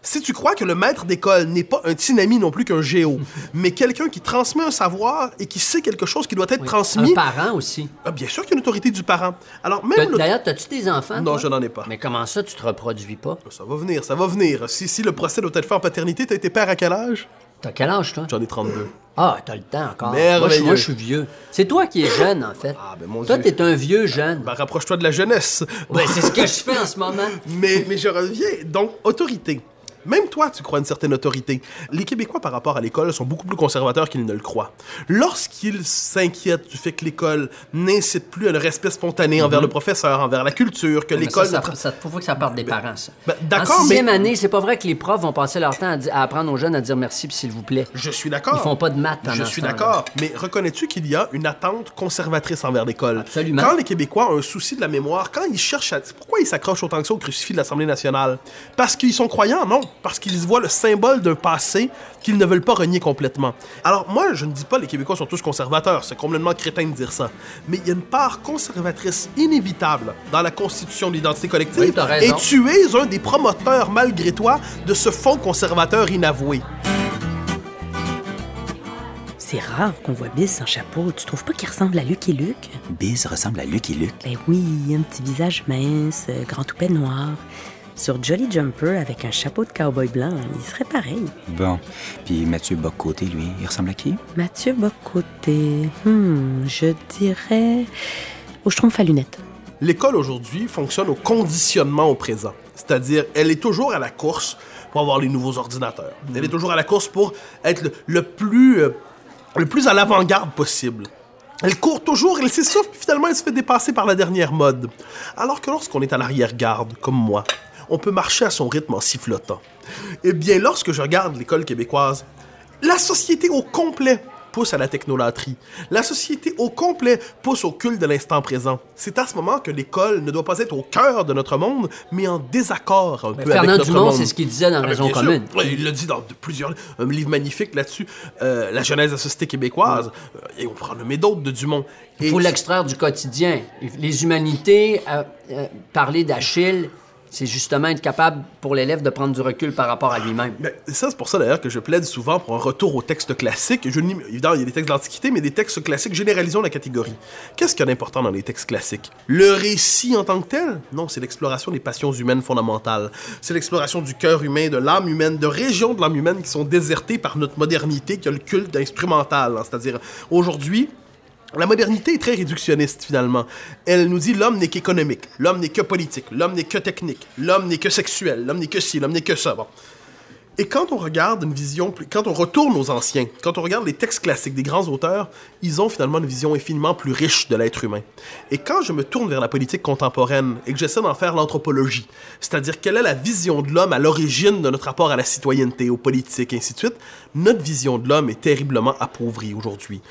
Si tu crois que le maître d'école n'est pas un tsunami non plus qu'un géo, mais quelqu'un qui transmet un savoir et qui sait quelque chose qui doit être transmis, Un parent aussi. ah, bien sûr qu'il y a une autorité du parent. Alors, même... l'autorité- D'ailleurs, as-tu des enfants? Non, toi? je n'en ai pas. Mais comment ça, tu te reproduis pas? Ça va venir, ça va venir. Si, si le procès doit être fait en paternité, t'as été père à quel âge? T'as quel âge, toi? J'en ai 32. Ah, t'as le temps encore. Moi, je, Merveilleux. moi, je suis vieux. C'est toi qui es jeune, en fait. Ah, ben, mon toi, Dieu. t'es un vieux jeune. Ben, rapproche-toi de la jeunesse. Ben, c'est ce que je fais en ce moment. mais, mais je reviens. Donc, autorité. Même toi, tu crois une certaine autorité. Les Québécois, par rapport à l'école, sont beaucoup plus conservateurs qu'ils ne le croient. Lorsqu'ils s'inquiètent du fait que l'école n'incite plus à le respect spontané envers le professeur, envers la culture, que Mhm. Mais l'école... Ça, ça, ça, faut que ça parte des parents, ça. Ben, d'accord, En sixième mais- année, c'est pas vrai que les profs vont passer leur temps à, apprendre aux jeunes à dire merci s'il vous plaît. Je suis d'accord. Ils font pas de maths Je suis d'accord. Mais reconnais-tu qu'il y a une attente conservatrice envers l'école? Absolument. Quand les Québécois ont un souci de la mémoire, quand ils cherchent à... Pourquoi ils s'accrochent autant que ça au crucifix de l'Assemblée nationale? Parce qu'ils sont croyants? Non? Parce qu'ils voient le symbole d'un passé qu'ils ne veulent pas renier complètement. Alors moi, je ne dis pas les Québécois sont tous conservateurs, c'est complètement crétin de dire ça, mais il y a une part conservatrice inévitable dans la constitution de l'identité collective, Oui, et tu es un des promoteurs, malgré toi, de ce fond conservateur inavoué. C'est rare qu'on voit Biz sans chapeau. Tu trouves pas qu'il ressemble à Luc et Luc? Biz ressemble à Lucky Luke. Ben oui, un petit visage mince, euh, grand toupet noir. Sur Jolly Jumper avec un chapeau de cowboy blanc, il serait pareil. Bon. Puis Mathieu Bocoté, lui, il ressemble à qui? Mathieu Bocoté, hmm, je dirais au schtroumpf à lunettes. L'école aujourd'hui fonctionne au conditionnement au présent. C'est-à-dire, elle est toujours à la course pour avoir les nouveaux ordinateurs. Elle est toujours à la course pour être le, le plus, euh, le plus à l'avant-garde possible. Elle court toujours, elle s'essouffle, puis finalement elle se fait dépasser par la dernière mode. Alors que lorsqu'on est à l'arrière-garde, comme moi, on peut marcher à son rythme en sifflotant. Eh bien, lorsque je regarde l'école québécoise, la société au complet pousse à la technolatrie. La société au complet pousse au culte de l'instant présent. C'est à ce moment que l'école ne doit pas être au cœur de notre monde, mais en désaccord un peu avec notre Dumont, monde. c'est ce qu'il disait dans Ah, Raison commune. Il l'a dit dans plusieurs un livre magnifique là-dessus, euh, La genèse de la société québécoise. Euh, et on en nommer d'autres de Dumont. Il faut l'extraire du quotidien. Les humanités, euh, euh, parler d'Achille, c'est justement être capable pour l'élève de prendre du recul par rapport à lui-même. Ça, c'est pour ça d'ailleurs que je plaide souvent pour un retour aux textes classiques. Je, évidemment, il y a des textes d'Antiquité, mais des textes classiques, généralisons la catégorie. Qu'est-ce qu'il y a d'important dans les textes classiques? Le récit en tant que tel? Non, c'est l'exploration des passions humaines fondamentales. C'est l'exploration du cœur humain, de l'âme humaine, de régions de l'âme humaine qui sont désertées par notre modernité, qui a le culte instrumental. hein. C'est-à-dire, aujourd'hui, la modernité est très réductionniste finalement. Elle nous dit l'homme n'est qu'économique, l'homme n'est que politique, l'homme n'est que technique, l'homme n'est que sexuel, l'homme n'est que ci, l'homme n'est que ça. Bon. Et quand on regarde une vision, quand on retourne aux anciens, quand on regarde les textes classiques des grands auteurs, ils ont finalement une vision infiniment plus riche de l'être humain. Et quand je me tourne vers la politique contemporaine et que j'essaie d'en faire l'anthropologie, c'est-à-dire quelle est la vision de l'homme à l'origine de notre rapport à la citoyenneté, aux politiques, et ainsi de suite, notre vision de l'homme est terriblement appauvrie aujourd'hui.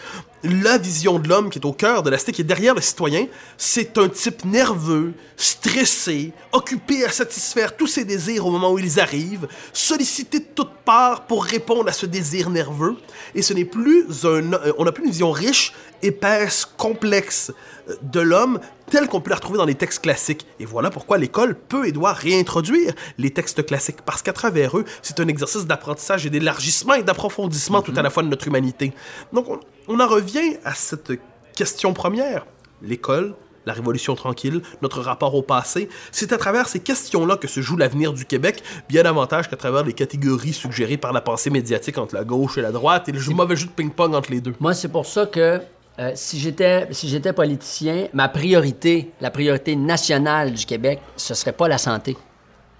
La vision de l'homme qui est au cœur de la cité, qui est derrière le citoyen, c'est un type nerveux, stressé, occupé à satisfaire tous ses désirs au moment où ils arrivent, sollicité de toutes parts pour répondre à ce désir nerveux. Et ce n'est plus un... euh, On n'a plus une vision riche, épaisse, complexe euh, de l'homme telle qu'on peut la retrouver dans les textes classiques. Et voilà pourquoi l'école peut et doit réintroduire les textes classiques, parce qu'à travers eux, c'est un exercice d'apprentissage et d'élargissement et d'approfondissement tout à la fois de notre humanité. Donc on, on en revient à cette question première. L'école, la Révolution tranquille, notre rapport au passé, c'est à travers ces questions-là que se joue l'avenir du Québec, bien davantage qu'à travers les catégories suggérées par la pensée médiatique entre la gauche et la droite et le jeu- mauvais jeu de ping-pong entre les deux. Moi, c'est pour ça que euh, si j'étais si j'étais politicien, ma priorité, la priorité nationale du Québec, ce serait pas la santé,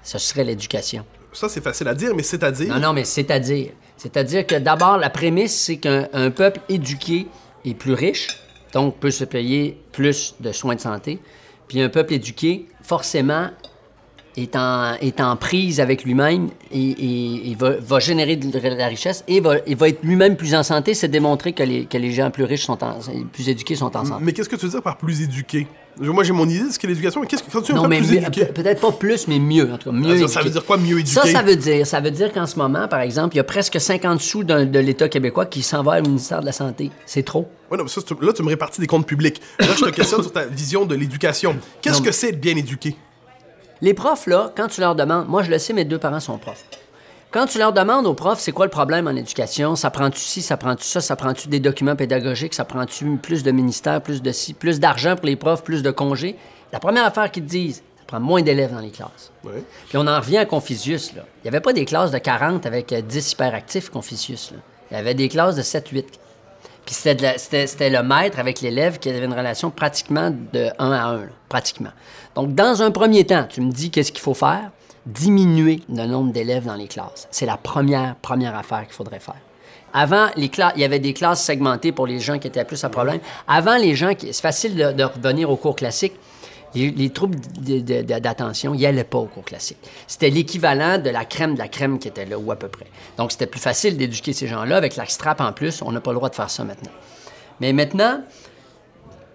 ce serait l'éducation. Ça, c'est facile à dire, mais c'est-à-dire... Non, non, mais c'est-à-dire, c'est-à-dire que d'abord la prémisse, c'est qu'un un peuple éduqué est plus riche, donc peut se payer plus de soins de santé, puis un peuple éduqué, forcément, est en, est en prise avec lui-même et, et- et va, va générer de la richesse et va, et va être lui-même plus en santé. C'est démontrer que les, que les gens plus riches sont en, plus éduqués sont en santé. Mais qu'est-ce que tu veux dire par plus éduqué? Moi, j'ai mon idée de ce qu'est l'éducation, mais qu'est-ce que quand tu veux Non, dire mais plus éduqué? pe- peut-être pas plus, mais mieux, en tout cas. Mieux Ça, veut dire quoi, mieux éduqué? Ça, ça veut dire, ça veut dire qu'en ce moment, par exemple, il y a presque 50 sous de l'État québécois qui s'en va au ministère de la Santé. C'est trop. Ouais, non, mais ça, là, tu me répartis des comptes publics. Là, je te questionne sur ta vision de l'éducation. Qu'est-ce que c'est être bien éduqué? Les profs, là, quand tu leur demandes, moi je le sais, mes deux parents sont profs. Quand tu leur demandes aux profs, c'est quoi le problème en éducation? Ça prend-tu ci, ça prend-tu ça, ça prend-tu des documents pédagogiques, ça prend-tu plus de ministères, plus de ci, plus d'argent pour les profs, plus de congés? La première affaire qu'ils te disent, ça prend moins d'élèves dans les classes. Puis on en revient à Confucius, là. Il n'y avait pas des classes de 40 avec euh, 10 hyperactifs, Confucius, là. Il y avait des classes de 7-8. Puis c'était, le maître avec l'élève qui avait une relation pratiquement de 1 à 1, là, pratiquement. Donc, dans un premier temps, tu me dis qu'est-ce qu'il faut faire? Diminuer le nombre d'élèves dans les classes. C'est la première, première affaire qu'il faudrait faire. Avant, les classes, il y avait des classes segmentées pour les gens qui étaient plus à problème. Avant, les gens, qui, c'est facile de, de revenir au cours classique. Les, les troubles d'attention, ils n'allaient pas au cours classique. C'était l'équivalent de la crème de la crème qui était là, ou à peu près. Donc, c'était plus facile d'éduquer ces gens-là. Avec la strap en plus, on n'a pas le droit de faire ça maintenant. Mais maintenant,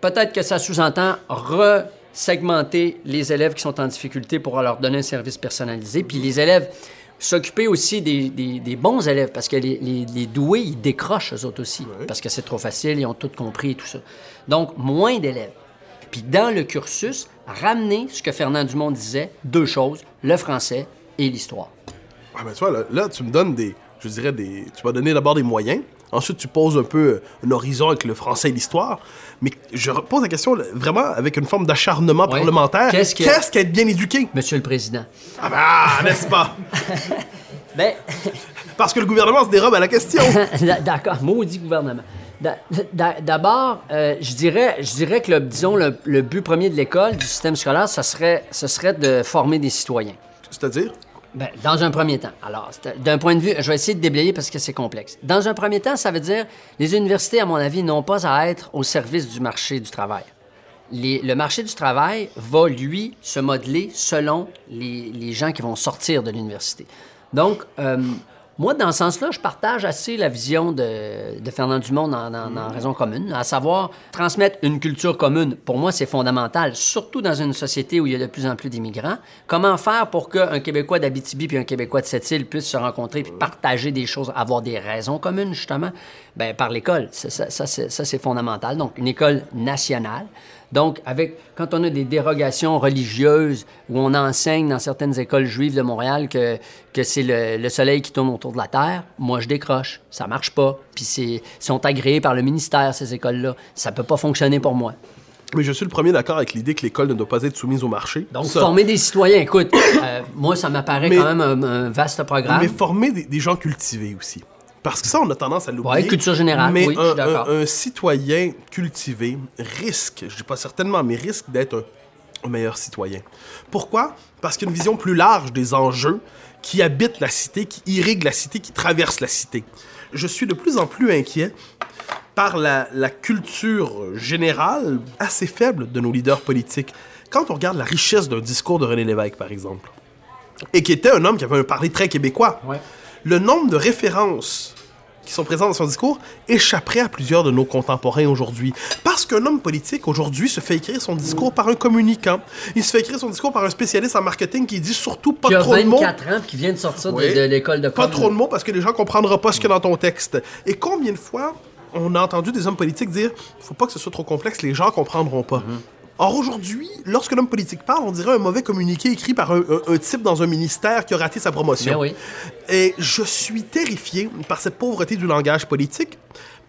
peut-être que ça sous-entend resegmenter les élèves qui sont en difficulté pour leur donner un service personnalisé. Puis les élèves s'occuper aussi des, des- des bons élèves, parce que les, les- les doués, ils décrochent eux autres aussi, parce que c'est trop facile, ils ont tout compris et tout ça. Donc, moins d'élèves. Puis dans le cursus, ramener ce que Fernand Dumont disait, deux choses, le français et l'histoire. Ah ben tu vois, là, là, tu me donnes des, je dirais des, tu m'as donné d'abord des moyens. Ensuite, tu poses un peu euh, un horizon avec le français et l'histoire. Mais je pose la question là, vraiment avec une forme d'acharnement Ouais. parlementaire. Qu'est-ce que- Qu'est-ce qu'être bien éduqué? Monsieur le Président. Ah ben, n'est-ce pas? Ben, Parce que le gouvernement se dérobe à la question. D'accord, maudit gouvernement. D'a- d'a- D'abord, euh, je dirais, je dirais que le, disons le, le but premier de l'école, du système scolaire, ce serait, ce serait de former des citoyens. C'est-à-dire? Ben, dans un premier temps. Alors, d'un point de vue, je vais essayer de déblayer parce que c'est complexe. Dans un premier temps, ça veut dire les universités, à mon avis, n'ont pas à être au service du marché du travail. Les- le marché du travail va, lui, se modeler selon les, les gens qui vont sortir de l'université. Donc, euh, moi, dans ce sens-là, je partage assez la vision de, de Fernand Dumont dans, dans- dans Raison commune, à savoir transmettre une culture commune. Pour moi, c'est fondamental, surtout dans une société où il y a de plus en plus d'immigrants. Comment faire pour qu'un Québécois d'Abitibi puis un Québécois de Sept-Îles puissent se rencontrer puis partager des choses, avoir des raisons communes, justement? Ben, par l'école. Ça, ça, ça, c'est fondamental. Donc, une école nationale. Donc, avec, quand on a des dérogations religieuses où on enseigne dans certaines écoles juives de Montréal que, que c'est le, le soleil qui tourne autour de la Terre, moi, je décroche. Ça marche pas. Puis c'est, sont agréés par le ministère, ces écoles-là. Ça peut pas fonctionner pour moi. Mais je suis le premier d'accord avec l'idée que l'école ne doit pas être soumise au marché. Donc, Ça. former des citoyens, écoute, euh, moi, ça m'apparaît Mais- quand même un, un vaste programme. Mais former des, des gens cultivés aussi. Parce que ça, on a tendance à l'oublier. Ouais, culture générale, Mais oui, je un, suis d'accord. un- un citoyen cultivé risque, je dis pas certainement, mais risque d'être un, un meilleur citoyen. Pourquoi? Parce qu'il y a une vision plus large des enjeux qui habitent la cité, qui irriguent la cité, qui traversent la cité. Je suis de plus en plus inquiet par la, la culture générale assez faible de nos leaders politiques. Quand on regarde la richesse d'un discours de René Lévesque, par exemple, et qui était un homme qui avait un parler très québécois, Ouais. le nombre de références qui sont présentes dans son discours échapperait à plusieurs de nos contemporains aujourd'hui. Parce qu'un homme politique aujourd'hui se fait écrire son discours par un communicant. Il se fait écrire son discours par un spécialiste en marketing qui dit surtout pas qui trop de mots. 24 ans qui vient de sortir de- Oui. de, l'école de Pas com. trop de mots parce que les gens comprendront pas ce qu'il y a dans ton texte. Et combien de fois on a entendu des hommes politiques dire faut pas que ce soit trop complexe, les gens comprendront pas. Or aujourd'hui, lorsque l'homme politique parle, on dirait un mauvais communiqué écrit par un, un- un type dans un ministère qui a raté sa promotion. Mais oui. Et je suis terrifié par cette pauvreté du langage politique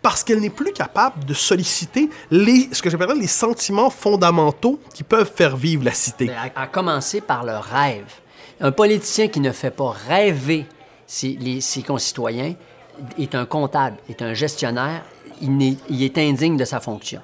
parce qu'elle n'est plus capable de solliciter les, ce que j'appellerais les sentiments fondamentaux qui peuvent faire vivre la cité. Mais à, à commencer par le rêve. Un politicien qui ne fait pas rêver ses, les- ses concitoyens est un comptable, est un gestionnaire, il, est indigne de sa fonction.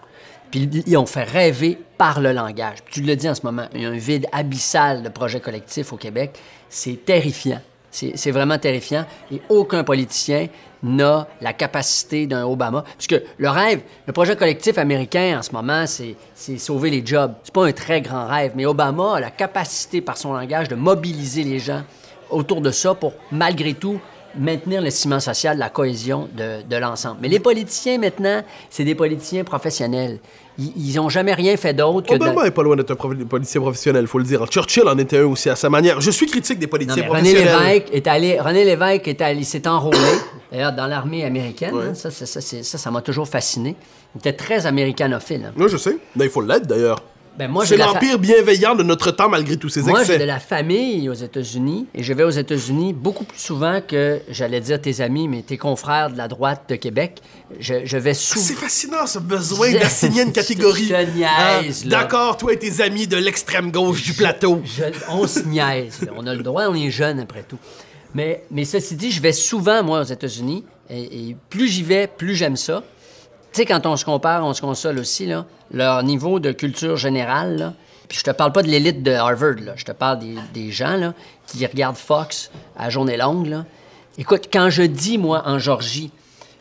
Puis ils ont fait rêver par le langage. Tu le dis en ce moment, il y a un vide abyssal de projets collectifs au Québec. C'est terrifiant. C'est vraiment terrifiant. Et aucun politicien n'a la capacité d'un Obama. Puisque le rêve, le projet collectif américain en ce moment, c'est c'est sauver les jobs. C'est pas un très grand rêve, mais Obama a la capacité par son langage de mobiliser les gens autour de ça pour, malgré tout, maintenir le ciment social, la cohésion de, de l'ensemble. Mais les politiciens, maintenant, c'est des politiciens professionnels. Ils n'ont jamais rien fait d'autre que... de- Obama est pas loin d'être un prof- politicien professionnel, faut le dire. Churchill en était un aussi à sa manière. Je suis critique des Non, politiciens mais René professionnels. Lévesque est allé, René Lévesque est allé, s'est enrôlé, d'ailleurs, dans l'armée américaine. hein. ça, ça, ça, ça m'a toujours fasciné. Il était très américanophile. hein. Oui, je sais. Mais il faut l'être d'ailleurs. Ben, moi, C'est l'empire bienveillant de notre temps malgré tous ses Moi, excès. j'ai de la famille aux États-Unis et je vais aux États-Unis beaucoup plus souvent que, j'allais dire tes amis, mais tes confrères de la droite de Québec. Je, je vais C'est souvent. fascinant ce besoin Je- d'assigner une catégorie. Je Hein? D'accord, toi et tes amis de l'extrême gauche du plateau. Je- on se niaise. là. On a le droit, on est jeune après tout. Mais, mais ceci dit, je vais souvent, moi, aux États-Unis, et, et plus j'y vais, plus j'aime ça. Tu sais, quand on se compare, on se console aussi, là, leur niveau de culture générale, puis je te parle pas de l'élite de Harvard, je te parle des, gens qui regardent Fox à journée longue. Écoute, quand je dis, moi, en Georgie,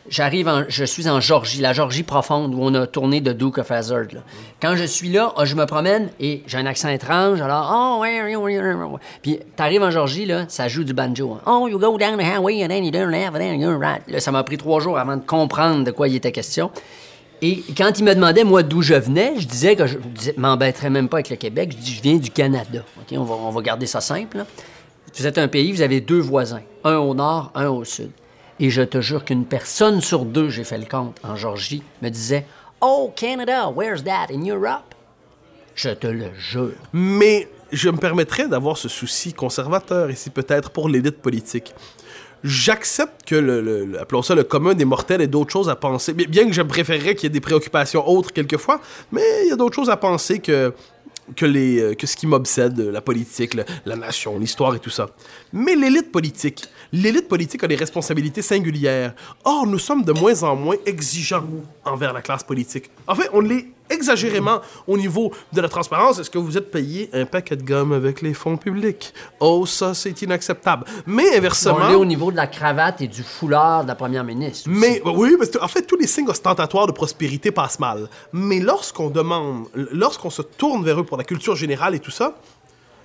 j'arrive en, je suis en Georgie, la Georgie profonde, où on a tourné de Duke of Hazzard. là. Quand je suis là, ah, je me promène et j'ai un accent étrange, alors, oh, ouais, ouais, ouais, ouais. Puis t'arrives en Georgie, là, ça joue du banjo. hein. Oh, you go down the highway and then you turn left then right. Là, ça m'a pris trois jours avant de comprendre de quoi il était question. Et quand il me demandait, moi, d'où je venais, je disais que je ne m'embêterais même pas avec le Québec. Je dis, je viens du Canada. On va, on va garder ça simple. Vous êtes un pays, vous avez deux voisins, un au nord, un au sud. Et je te jure qu'une personne sur deux, j'ai fait le compte, en Georgie, me disait Oh, Canada, where's that in Europe? Je te le jure. Mais je me permettrais d'avoir ce souci conservateur ici, peut-être pour l'élite politique. J'accepte que, le, appelons ça le commun des mortels, ait d'autres choses à penser. Bien- que je préférerais qu'il y ait des préoccupations autres quelquefois, mais il y a d'autres choses à penser que, que, euh, ce qui m'obsède, la politique, la nation, l'histoire et tout ça. Mais l'élite politique, l'élite politique a des responsabilités singulières. Or, nous sommes de moins en moins exigeants envers la classe politique. En fait, on l'est exagérément au niveau de la transparence. Est-ce que vous êtes payé un paquet de gomme avec les fonds publics? Oh, ça, c'est inacceptable. Mais inversement... On est au niveau de la cravate et du foulard de la première ministre. aussi. Mais oui, parce que, en fait, tous les signes ostentatoires de prospérité passent mal. Mais lorsqu'on demande, lorsqu'on se tourne vers eux pour la culture générale et tout ça,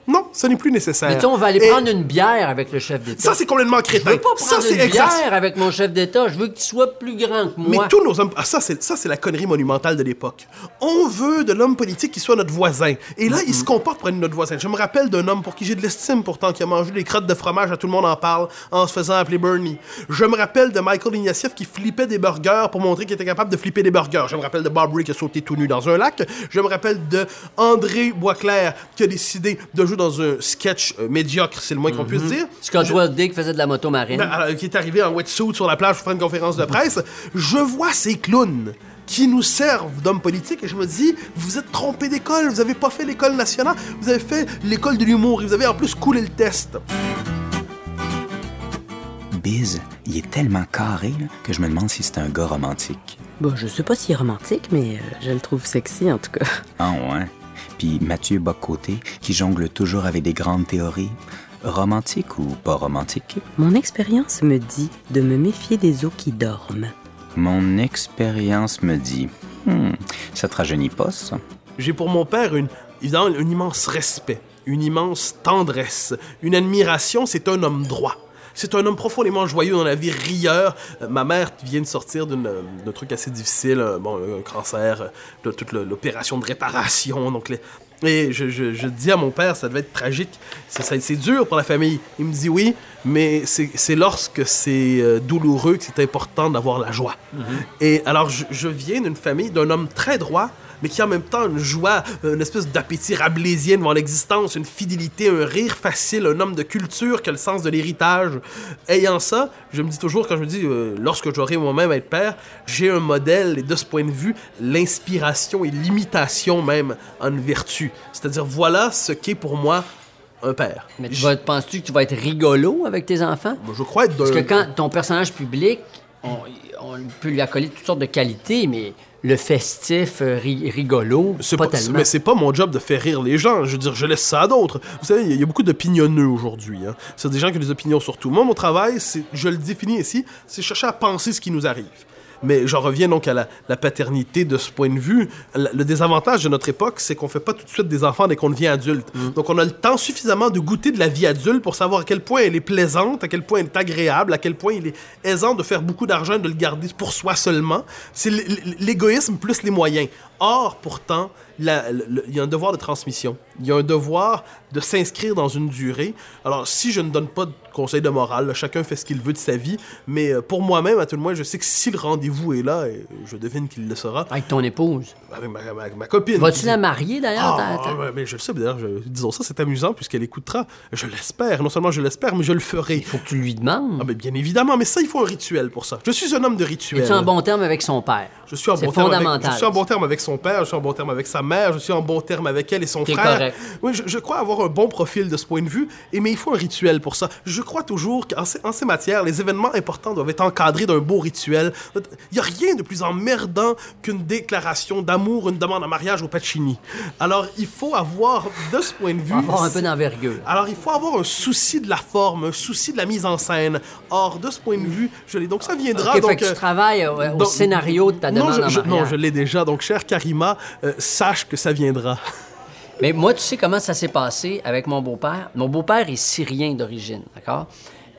non, ce n'est plus nécessaire. Mais on va aller Et prendre une bière avec le chef d'État. Ça, c'est complètement Je crétin. veux pas ça, prendre c'est une exact. bière avec mon chef d'État. Je veux qu'il soit plus grand que Mais moi. tous nos hommes. Ah, ça, c'est, ça, c'est la connerie monumentale de l'époque. On veut de l'homme politique qui soit notre voisin. Et là, il se comporte pour être notre voisin. Je me rappelle d'un homme pour qui j'ai de l'estime, pourtant, qui a mangé des crottes de fromage, à tout le monde en parle, en se faisant appeler Bernie. Je me rappelle de Michael Ignatieff qui flippait des burgers pour montrer qu'il était capable de flipper des burgers. Je me rappelle de Bob Ray qui a sauté tout nu dans un lac. Je me rappelle de André Boisclair qui a décidé de jouer dans un sketch euh, médiocre, c'est le moins qu'on puisse dire. Scott Je- Waldick faisait de la moto marine. ben, alors, qui est arrivé en wetsuit sur la plage pour faire une conférence de presse, je vois ces clowns qui nous servent d'hommes politiques et je me dis, vous êtes trompé d'école, vous avez pas fait l'école nationale, vous avez fait l'école de l'humour et vous avez en plus coulé le test. Biz, il est tellement carré là, que je me demande si c'est un gars romantique. Bon, je sais pas si romantique, mais euh, je le trouve sexy en tout cas. Ah ouais. Puis Mathieu Boccoté, qui jongle toujours avec des grandes théories. Romantique ou pas romantique? Mon expérience me dit de me méfier des eaux qui dorment. Mon expérience me dit... Hmm, ça te rajeunit pas, ça? J'ai pour mon père une, évidemment, un immense respect, une immense tendresse, une admiration, c'est un homme droit. C'est un homme profondément joyeux dans la vie, rieur. Euh, ma mère vient de sortir euh, d'un truc assez difficile, euh, bon, un cancer, de toute l'opération de réparation. Donc les- et je, je- je dis à mon père, ça devait être tragique. C'est, dur pour la famille. Il me dit oui, mais c'est, lorsque c'est douloureux que c'est important d'avoir la joie. Et alors, je, je viens d'une famille d'un homme très droit, mais qui en même temps une joie, une espèce d'appétit rabelaisien devant l'existence, une fidélité, un rire facile, un homme de culture qui a le sens de l'héritage. Ayant ça, je me dis toujours, quand je me dis, euh, lorsque j'aurai moi-même à être père, j'ai un modèle, et de ce point de vue, l'inspiration et l'imitation même en vertu. C'est-à-dire, voilà ce qu'est pour moi un père. Mais tu vas- penses-tu que tu vas être rigolo avec tes enfants? je crois être. Parce que quand ton personnage public, on, on peut lui accoler toutes sortes de qualités, mais le festif, euh, ri- rigolo, C'est pas, pas, tellement. mais c'est pas mon job de faire rire les gens. Je veux dire, je laisse ça à d'autres. Vous savez, il y a- il y, a beaucoup d'opinionneux aujourd'hui. Hein. C'est des gens qui ont des opinions sur tout. Moi, mon travail, c'est, je le définis ici, c'est chercher à penser ce qui nous arrive. Mais j'en reviens donc à la, la paternité de ce point de vue. Le désavantage de notre époque, c'est qu'on fait pas tout de suite des enfants dès qu'on devient adulte. Donc on a le temps suffisamment de goûter de la vie adulte pour savoir à quel point elle est plaisante, à quel point elle est agréable, à quel point il est aisant de faire beaucoup d'argent et de le garder pour soi seulement. C'est l'égoïsme plus les moyens. Or, pourtant, il y a un devoir de transmission. Il y a un devoir de s'inscrire dans une durée. Alors, si je ne donne pas de conseils de morale, là, chacun fait ce qu'il veut de sa vie, mais euh, pour moi-même, à tout le moins, je sais que si le rendez-vous est là, et je devine qu'il le sera, Avec ton épouse. avec ma, ma- ma copine. Vas-tu la marier d'ailleurs? Ah, mais je le sais, d'ailleurs, disons ça, c'est amusant puisqu'elle écoutera. Je l'espère. Non seulement je l'espère, mais je le ferai. Il faut que tu lui demandes. Ah, mais bien évidemment, mais ça, il faut un rituel pour ça. Je suis un homme de rituel. Es-tu en bon terme avec son père? Je suis en bon terme avec, fondamental. je suis en bon terme avec son père, je suis en bon terme avec sa mère, je suis en bon terme avec elle et son frère. correct. Oui, je, je crois avoir un bon profil de ce point de vue, et mais il faut un rituel pour ça. Je crois toujours qu'en ces, en ces matières, les événements importants doivent être encadrés d'un beau rituel. Il n'y a rien de plus emmerdant qu'une déclaration d'amour, une demande en mariage au Pacini. Alors, il faut avoir, de ce point de vue... Avoir un peu d'envergure. Alors, il faut avoir un souci de la forme, un souci de la mise en scène. Or, de ce point de vue, je l'ai. Donc, ça viendra. Ok, donc, fait que tu euh, travailles au, au donc- scénario de ta non, demande je, en je- mariage. non, je l'ai déjà. Donc, cher Karima, euh, sache que ça viendra. Mais moi, tu sais comment ça s'est passé avec mon beau-père? Mon beau-père est syrien d'origine, d'accord?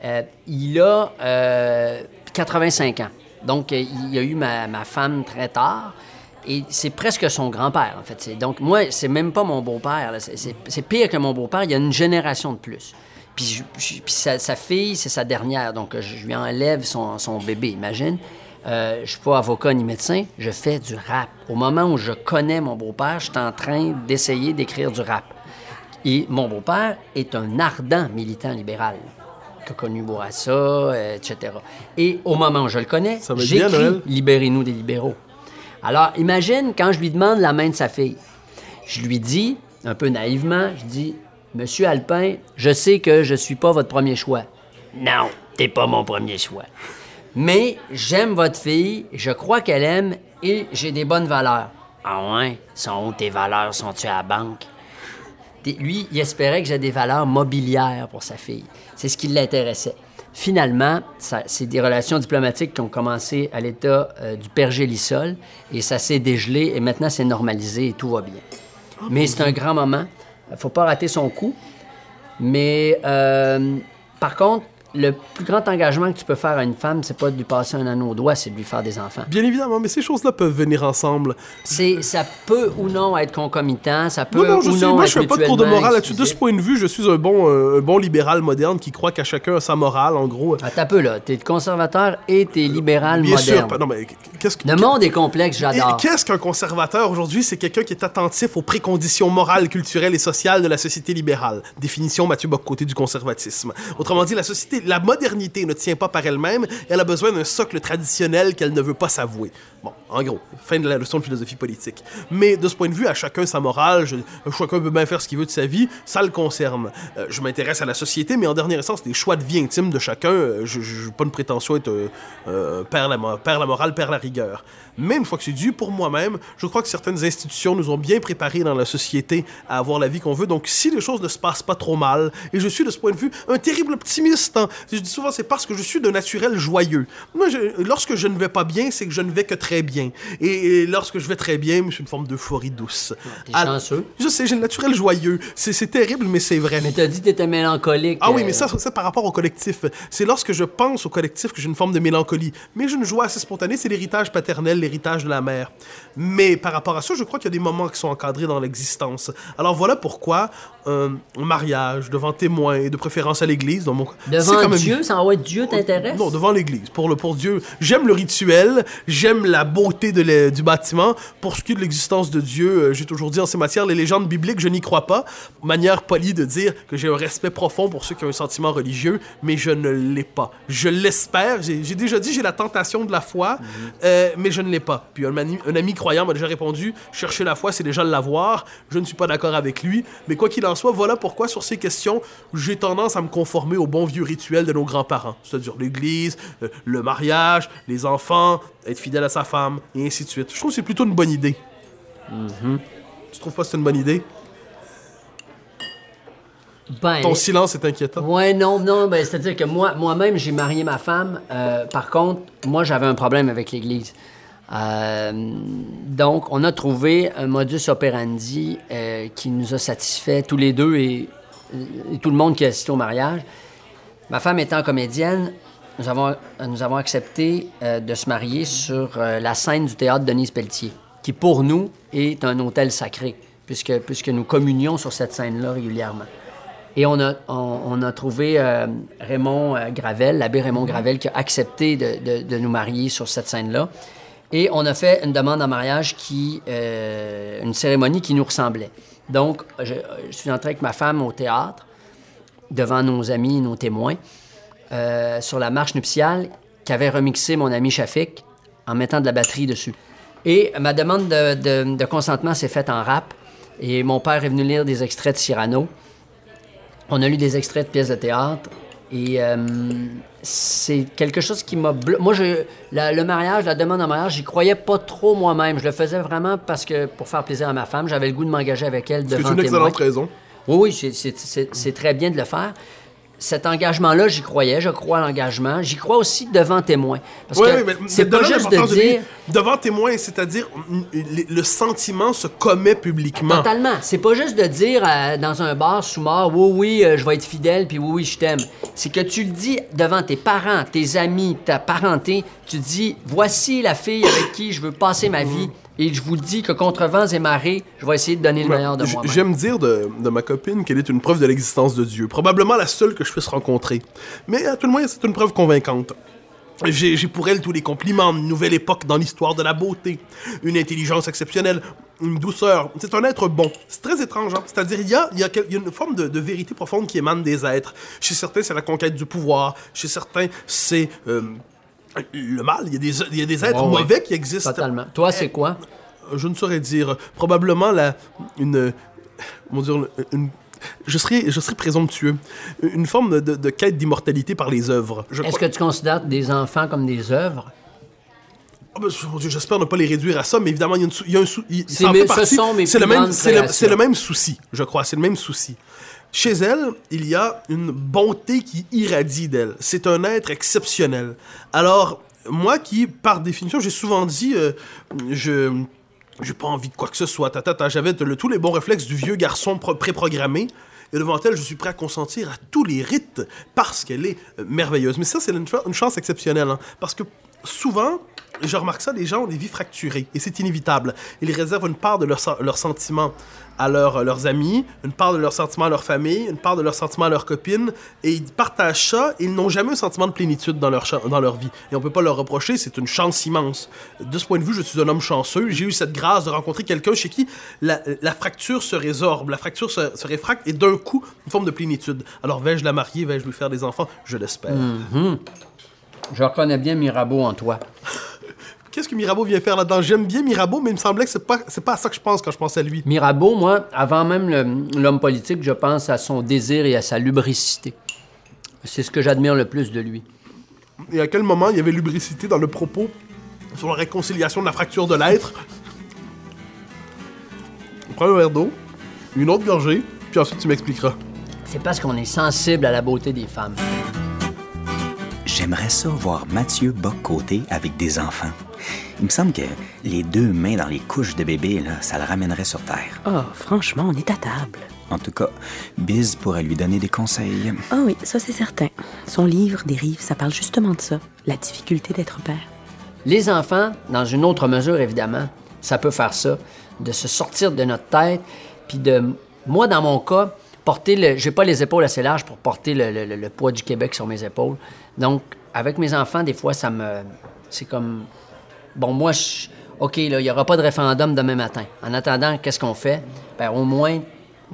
Euh, il a euh, 85 ans. Donc, euh, il a eu ma, ma femme très tard. Et c'est presque son grand-père, en fait. Donc, moi, c'est même pas mon beau-père. C'est- pire que mon beau-père. Il y a une génération de plus. Puis, puis sa, sa fille, c'est sa dernière. Donc, je lui enlève son, son bébé, imagine. Euh, je suis pas avocat ni médecin, je fais du rap. Au moment où je connais mon beau-père, je suis en train d'essayer d'écrire du rap. Et mon beau-père est un ardent militant libéral, qui a connu Bourassa, euh, etc. Et au moment où je le connais, j'écris. Libérez-nous des libéraux. Alors, imagine quand je lui demande la main de sa fille. Je lui dis, un peu naïvement, je dis Monsieur Alpin, je sais que je suis pas votre premier choix. Non, t'es pas mon premier choix. Mais j'aime votre fille, je crois qu'elle aime et j'ai des bonnes valeurs. Ah ouais? Sont où tes valeurs? Sont-tu à la banque? Lui, il espérait que j'ai des valeurs mobilières pour sa fille. C'est ce qui l'intéressait. Finalement, c'est des relations diplomatiques qui ont commencé à l'état euh, du pergélisol et ça s'est dégelé et maintenant c'est normalisé et tout va bien. Mais c'est un grand moment. Il faut pas rater son coup. Mais euh, par contre, le plus grand engagement que tu peux faire à une femme, c'est pas de lui passer un anneau au doigt, c'est de lui faire des enfants. Bien évidemment, mais ces choses-là peuvent venir ensemble. C'est, ça peut ou non être concomitant, ça peut Non, non, je ou suis, non moi, je fais pas de cours de morale là-dessus. De ce point de vue, je suis un bon, euh, un bon libéral moderne qui croit qu'à chacun sa morale, en gros. Attends un peu, là. T'es conservateur et t'es libéral Bien moderne. sûr. Non, mais qu'est-ce que. Le monde est complexe, Et j'adore. Qu'est-ce qu'un conservateur aujourd'hui? C'est quelqu'un qui est attentif aux préconditions morales, culturelles et sociales de la société libérale. Définition Mathieu Bock-Côté du conservatisme. Autrement dit, la société, la modernité ne tient pas par elle-même, elle a besoin d'un socle traditionnel qu'elle ne veut pas s'avouer. Bon, en gros, fin de la leçon de philosophie politique. Mais de ce point de vue, à chacun sa morale, chacun peut bien faire ce qu'il veut de sa vie, ça le concerne. Euh, je m'intéresse à la société, mais en dernier instance, les choix de vie intimes de chacun, euh, je n'ai pas une prétention d'être euh, euh, la, père la morale, père la rigueur. Mais une fois que c'est dû, pour moi-même, je crois que certaines institutions nous ont bien préparés dans la société à avoir la vie qu'on veut. Donc, si les choses ne se passent pas trop mal, et je suis de ce point de vue un terrible optimiste, hein. je dis souvent c'est parce que je suis de naturel joyeux. Moi, je- lorsque je ne vais pas bien, c'est que je ne vais que très bien. Et, et lorsque je vais très bien, je suis une forme d'euphorie douce. T'es Ah, chanceux. Je sais, j'ai le naturel joyeux. C'est c'est terrible, mais c'est vrai. Mais t'as dit que t'étais mélancolique. Ah oui, euh, mais ça, ça par rapport au collectif. C'est lorsque je pense au collectif que j'ai une forme de mélancolie. Mais j'ai une joie assez spontanée, c'est l'héritage paternel, l'héritage de la mère. Mais par rapport à ça, je crois qu'il y a des moments qui sont encadrés dans l'existence. Alors voilà pourquoi euh, un mariage devant témoins, et de préférence à l'église, mon Devant quand même- Dieu, ça envoie Dieu t'intéresse? non, devant l'église. Pour, le, pour Dieu, j'aime le rituel, j'aime la beauté de le- du bâtiment. Pour ce qui est de l'existence de Dieu, euh, j'ai toujours dit en ces matières, les légendes bibliques, je n'y crois pas. Manière polie de dire que j'ai un respect profond pour ceux qui ont un sentiment religieux, mais je ne l'ai pas. Je l'espère. J'ai déjà dit, j'ai la tentation de la foi, euh, mais je ne l'ai pas. Puis un ami, un ami croyant m'a déjà répondu, chercher la foi, c'est déjà l'avoir. Je ne suis pas d'accord avec lui. Mais quoi qu'il en soit, voilà pourquoi sur ces questions, j'ai tendance à me conformer au bon vieux rituel de nos grands-parents. C'est-à-dire l'église, euh, le mariage, les enfants, être fidèle à sa femme, et ainsi de suite. Je trouve que c'est plutôt une bonne idée. Tu trouves pas que c'est une bonne idée? Ben, Ton silence est inquiétant. Ouais, non, non, ben, c'est-à-dire que moi, moi-même, j'ai marié ma femme. Euh, par contre, moi, j'avais un problème avec l'Église. Euh, donc, on a trouvé un modus operandi euh, qui nous a satisfait tous les deux et, tout le monde qui a assisté au mariage. Ma femme étant comédienne, nous avons, accepté euh, de se marier sur la scène du théâtre Denise Pelletier, qui pour nous est un hôtel sacré, puisque, nous communions sur cette scène-là régulièrement. Et on a, trouvé Raymond Gravel, l'abbé Raymond Gravel, qui a accepté de nous marier sur cette scène-là. Et on a fait une demande en mariage qui, euh, une cérémonie qui nous ressemblait. Donc, je, suis entré avec ma femme au théâtre, devant nos amis, nos témoins, euh, sur la marche nuptiale qu'avait remixé mon ami Shafik en mettant de la batterie dessus. Et ma demande de, de- de consentement s'est faite en rap. Et mon père est venu lire des extraits de Cyrano. On a lu des extraits de pièces de théâtre. Et euh, c'est quelque chose qui m'a... blo- Moi, je, la- le mariage, la demande en mariage, j'y croyais pas trop moi-même. Je le faisais vraiment parce que pour faire plaisir à ma femme, j'avais le goût de m'engager avec elle C'est une témoin. excellente raison. Oui, c'est très bien de le faire. Cet engagement-là, j'y croyais, je crois à l'engagement. J'y crois aussi devant témoin. Parce Oui, que oui, mais c'est pas juste de dire... devant témoin, c'est-à-dire mm, le, le sentiment se commet publiquement. Totalement. C'est pas juste de dire euh, dans un bar sous mort, oui, oui, euh, je vais être fidèle, puis oui, oui, je t'aime. C'est que tu le dis devant tes parents, tes amis, ta parenté. Tu dis, voici la fille avec qui je veux passer ma vie. Et je vous dis que contre vents et marées, je vais essayer de donner le meilleur de moi-même. J'aime dire de, de ma copine qu'elle est une preuve de l'existence de Dieu. Probablement la seule que je puisse rencontrer. Mais à tout le moins, c'est une preuve convaincante. J'ai pour elle tous les compliments, une nouvelle époque dans l'histoire de la beauté, une intelligence exceptionnelle, une douceur. C'est un être bon. C'est très étrange, hein? C'est-à-dire, il y a, il y a quel- il y a une forme de, de vérité profonde qui émane des êtres. Chez certains, c'est la conquête du pouvoir. Chez certains, c'est euh, le mal. Il y a des, il y a des êtres Ouais, ouais. mauvais qui existent. Totalement. Toi, c'est quoi? je ne saurais dire. Probablement la, une, comment dire, une, je serais, je serais présomptueux. Une forme de, de quête d'immortalité par les œuvres. Est-ce crois- que tu considères des enfants comme des œuvres? Ah ben, mon Dieu, J'espère ne pas les réduire à ça, mais évidemment, il y a, une sou- il y a un sou- ce le même, le, c'est le même souci, je crois. C'est le même souci. Chez elle, il y a une bonté qui irradie d'elle. C'est un être exceptionnel. Alors, moi qui, par définition, j'ai souvent dit, euh, je j'ai pas envie de quoi que ce soit. Ta, ta, ta. J'avais le- tous les bons réflexes du vieux garçon pro- préprogrammé. Et devant elle, je suis prêt à consentir à tous les rites parce qu'elle est euh, merveilleuse. Mais ça, c'est une chance exceptionnelle. hein. parce que souvent, je remarque ça, les gens ont des vies fracturées. Et c'est inévitable. Ils réservent une part de leurs leurs sentiments à leurs, leurs amis, une part de leurs sentiments à leur famille, une part de leurs sentiments à leurs copines. Et ils partagent ça ils n'ont jamais un sentiment de plénitude dans leur, dans leur vie. Et on peut pas leur reprocher, c'est une chance immense. De ce point de vue, je suis un homme chanceux. J'ai eu cette grâce de rencontrer quelqu'un chez qui la, la fracture se résorbe, la fracture se, se réfracte et d'un coup, une forme de plénitude. Alors vais-je la marier, vais-je lui faire des enfants? Je l'espère. Je reconnais bien Mirabeau en toi. Qu'est-ce que Mirabeau vient faire là-dedans? J'aime bien Mirabeau, mais il me semblait que c'est pas, c'est pas à ça que je pense quand je pense à lui. Mirabeau, moi, avant même l'homme politique, je pense à son désir et à sa lubricité. C'est ce que j'admire le plus de lui. Et à quel moment il y avait lubricité dans le propos sur la réconciliation de la fracture de l'être? Prends un verre d'eau, une autre gorgée, puis ensuite tu m'expliqueras. C'est parce qu'on est sensible à la beauté des femmes. J'aimerais ça voir Mathieu Bock-Côté avec des enfants. Il me semble que les deux mains dans les couches de bébé, là, ça le ramènerait sur Terre. Oh, franchement, on est à table. En tout cas, Biz pourrait lui donner des conseils. Ah oui, ça c'est certain. Son livre, Dérive, ça parle justement de ça. La difficulté d'être père. Les enfants, dans une autre mesure, évidemment, ça peut faire ça, de se sortir de notre tête, puis de, moi, dans mon cas, porter le, j'ai pas les épaules assez larges pour porter le, le- le- poids du Québec sur mes épaules. Donc, avec mes enfants, des fois, ça me, c'est comme, bon, moi, je, ok, il y aura pas de référendum demain matin. En attendant, qu'est-ce qu'on fait? Ben, au moins,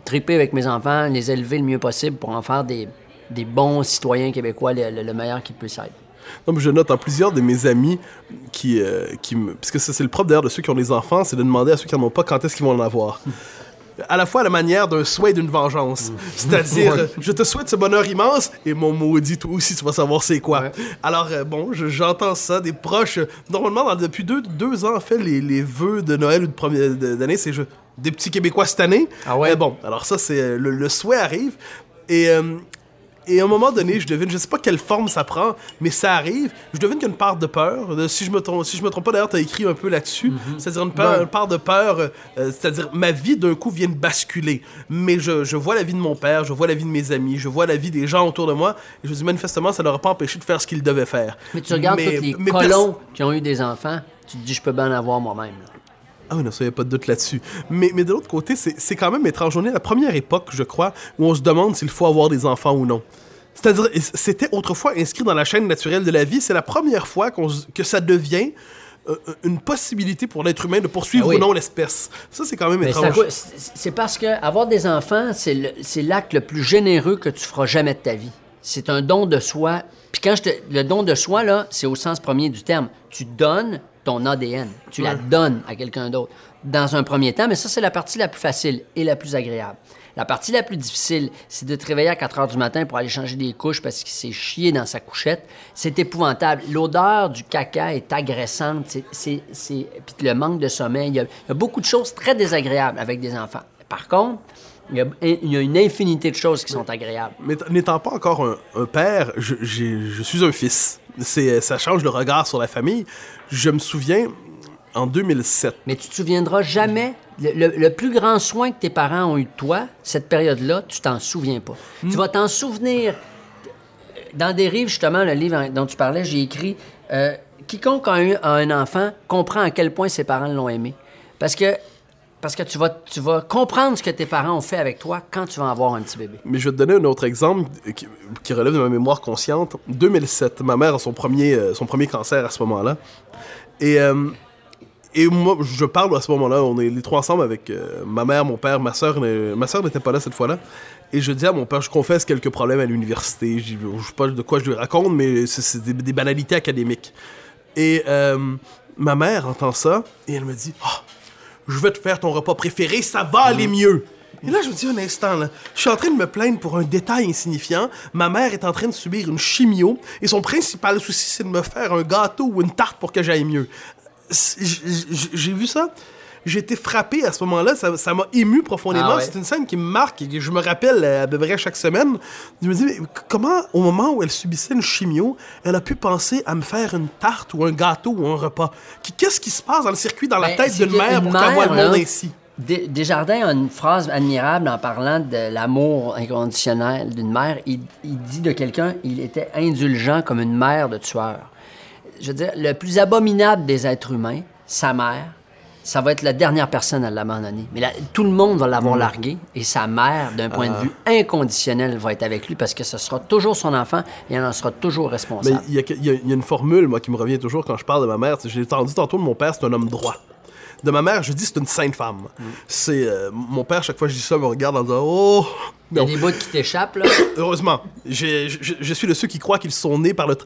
triper avec mes enfants, les élever le mieux possible pour en faire des, des bons citoyens québécois, le, le- le meilleur qu'ils puissent être. Non, mais je note en plusieurs de mes amis euh, c'est le propre d'ailleurs de ceux qui ont des enfants, c'est de demander à ceux qui n'en ont pas quand est-ce qu'ils vont en avoir. À la fois à la manière d'un souhait et d'une vengeance. C'est-à-dire, euh, je te souhaite ce bonheur immense et mon maudit, toi aussi, tu vas savoir c'est quoi. Ouais. Alors, euh, bon, je- j'entends ça, des proches. Normalement, dans- depuis deux, deux ans, en fait, les, les vœux de Noël ou de de- d'année, c'est des petits Québécois cette année. Ah ouais? Euh, bon, alors ça, c'est. euh, Le, le souhait arrive. Et. euh, et à un moment donné, je devine, je sais pas quelle forme ça prend, mais ça arrive. Je devine qu'il y a une part de peur. De- si je me trompe, si je me trompe pas, d'ailleurs, t'as écrit un peu là-dessus. C'est-à-dire une, part de peur. euh, euh, c'est-à-dire ma vie d'un coup vient de basculer. Mais je, je vois la vie de mon père, je vois la vie de mes amis, je vois la vie des gens autour de moi. Et je me dis manifestement, ça leur a pas empêché de faire ce qu'ils devaient faire. Mais tu regardes tous les mais colons qui ont eu des enfants, tu te dis, je peux bien en avoir moi-même. Ah oui, non, ça, y a pas de doute là-dessus. Mais, mais de l'autre côté, c'est quand même étrange. On est à la première époque, je crois, où on se demande s'il faut avoir des enfants ou non. C'est-à-dire, c'était autrefois inscrit dans la chaîne naturelle de la vie. C'est la première fois se- que ça devient euh, une possibilité pour l'être humain de poursuivre Ah oui. ou non l'espèce. Ça, c'est quand même Mais étrange. c'est parce que avoir des enfants, c'est le- c'est l'acte le plus généreux que tu feras jamais de ta vie. C'est un don de soi. Puis quand je te, le don de soi, là, c'est au sens premier du terme. Tu donnes ton ADN. Tu la donnes à quelqu'un d'autre. Dans un premier temps, mais ça, c'est la partie la plus facile et la plus agréable. La partie la plus difficile, c'est de te réveiller à 4 heures du matin pour aller changer des couches parce qu'il s'est chié dans sa couchette. C'est épouvantable. L'odeur du caca est agressante. C'est, Puis le manque de sommeil. Il y, a, il y a beaucoup de choses très désagréables avec des enfants. Par contre, il y a, il y a une infinité de choses qui sont agréables. Mais n'étant pas encore un, un père, je suis un fils. C'est, ça change le regard sur la famille. Je me souviens, en 2007, Mais tu te souviendras jamais. Le plus grand soin que tes parents ont eu de toi, cette période-là, tu t'en souviens pas. Tu vas t'en souvenir. Dans des rives, justement, le livre dont tu parlais, j'ai écrit euh, Quiconque a eu a un enfant comprend à quel point ses parents l'ont aimé. Parce que, parce que tu, vas, tu vas comprendre ce que tes parents ont fait avec toi quand tu vas avoir un petit bébé. Mais je vais te donner un autre exemple qui, relève de ma mémoire consciente. 2007, ma mère a son premier, euh, son premier cancer à ce moment-là. Et, euh, et moi, je parle à ce moment-là, on est les trois ensemble avec euh, ma mère, mon père, ma soeur. Ma soeur n'était pas là cette fois-là. Et je dis à mon père, je confesse quelques problèmes à l'université. Je ne sais pas de quoi je lui raconte, mais c'est des, banalités académiques. Et ma mère entend ça et elle me dit oh, Je vais te faire ton repas préféré, ça va aller mieux. Et là, je me dis un instant, là, je suis en train de me plaindre pour un détail insignifiant. Ma mère est en train de subir une chimio et son principal souci, c'est de me faire un gâteau ou une tarte pour que j'aille mieux. J'ai vu ça? J'ai été frappé à ce moment-là. Ça m'a ému profondément. Ah C'est une scène qui me marque et que je me rappelle à peu près chaque semaine. Je me dis, comment, au moment où elle subissait une chimio, elle a pu penser à me faire une tarte ou un gâteau ou un repas? Qu'est-ce qui se passe dans le circuit, dans la Ben, tête d'une mère pour qu'elle voit le monde ainsi? Des- Desjardins a une phrase admirable en parlant de l'amour inconditionnel d'une mère. Il, il dit de quelqu'un, il était indulgent comme une mère de tueur. Je veux dire, le plus abominable des êtres humains, sa mère, ça va être la dernière personne à l'abandonner. Mais tout le monde va l'avoir largué et sa mère, d'un point de vue inconditionnel, va être avec lui parce que ce sera toujours son enfant et elle en sera toujours responsable. il y, y a une formule, moi, qui me revient toujours quand je parle de ma mère. J'ai entendu tantôt de mon père, c'est un homme droit. De ma mère, je dis c'est une sainte femme. C'est euh, mon père, chaque fois que je dis ça, me regarde en disant Oh, Il y a des bouts qui t'échappent, là? Heureusement, je, je suis de ceux qui croient qu'ils sont nés par le. tr-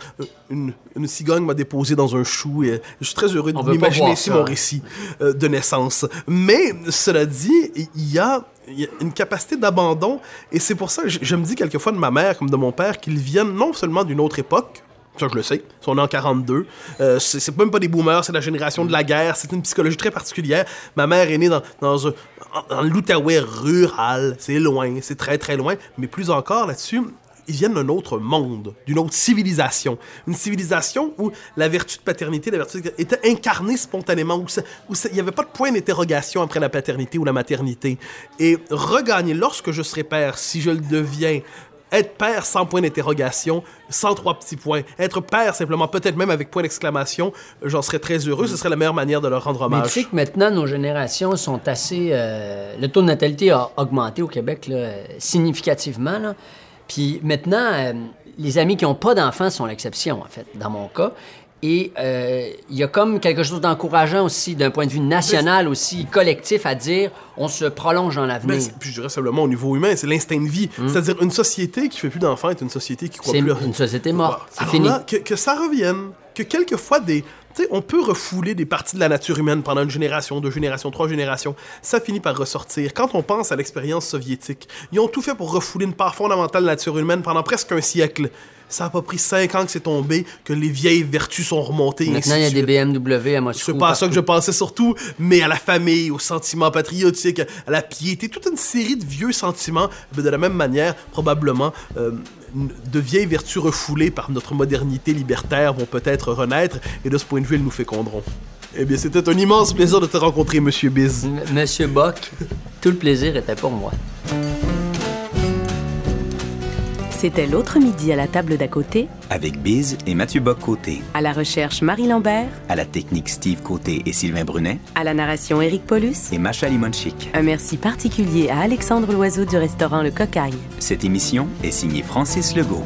Une, une cigogne m'a déposé dans un chou et je suis très heureux voir ici mon récit euh, de naissance. Mais cela dit, il y a, il y a une capacité d'abandon et c'est pour ça que je, je me dis quelquefois de ma mère comme de mon père qu'ils viennent non seulement d'une autre époque. Ça, je le sais. Ils sont en 42. Euh, c'est même pas des boomers, c'est la génération de la guerre. C'est une psychologie très particulière. Ma mère est née dans, dans, dans l'Outaouais rural. C'est loin, c'est très très loin. Mais plus encore là-dessus, ils viennent d'un autre monde, d'une autre civilisation. Une civilisation où la vertu de paternité, la vertu de- était incarnée spontanément, où il n'y avait pas de point d'interrogation après la paternité ou la maternité. Et regagner, lorsque je serai père, si je le deviens, être père sans point d'interrogation, sans trois petits points. Être père simplement, peut-être même avec point d'exclamation, j'en serais très heureux. Ce serait la meilleure manière de leur rendre Mais hommage. tu sais que maintenant, nos générations sont assez... euh, le taux de natalité a augmenté au Québec là, significativement. là. Puis maintenant, euh, les amis qui n'ont pas d'enfants sont l'exception, en fait, dans mon cas. Et euh, il y a comme quelque chose d'encourageant aussi, d'un point de vue national aussi, collectif, à dire on se prolonge dans l'avenir. c'est- puis je dirais simplement au niveau humain, c'est l'instinct de vie. C'est-à-dire une société qui fait plus d'enfants est une société qui croit plus. une société morte. C'est fini. là, que, que ça revienne, que quelquefois des, tu sais, on peut refouler des parties de la nature humaine pendant une génération, deux générations, trois générations. Ça finit par ressortir. Quand on pense à l'expérience soviétique, ils ont tout fait pour refouler une part fondamentale de la nature humaine pendant presque un siècle. Ça a pas pris cinq ans que c'est tombé, que les vieilles vertus sont remontées. Maintenant, il y a de des. BMW à Moscou. C'est pas à ça que je pensais surtout, mais à la famille, au sentiment patriotique, à la piété, toute une série de vieux sentiments. Mais de la même manière, probablement, euh, de vieilles vertus refoulées par notre modernité libertaire vont peut-être renaître, et de ce point de vue, elles nous féconderont. Eh bien, c'était un immense plaisir de te rencontrer, Monsieur Biz. M- Monsieur Bock, tout le plaisir était pour moi. C'était l'autre midi à la table d'à côté, Avec Biz et Mathieu Bock-Côté. à la recherche Marie Lambert, À la technique Steve Côté et Sylvain Brunet. à la narration Éric Paulus. Et Macha Limonchik. Un merci particulier à Alexandre Loiseau du restaurant Le Cocagne. Cette émission est signée Francis Legault.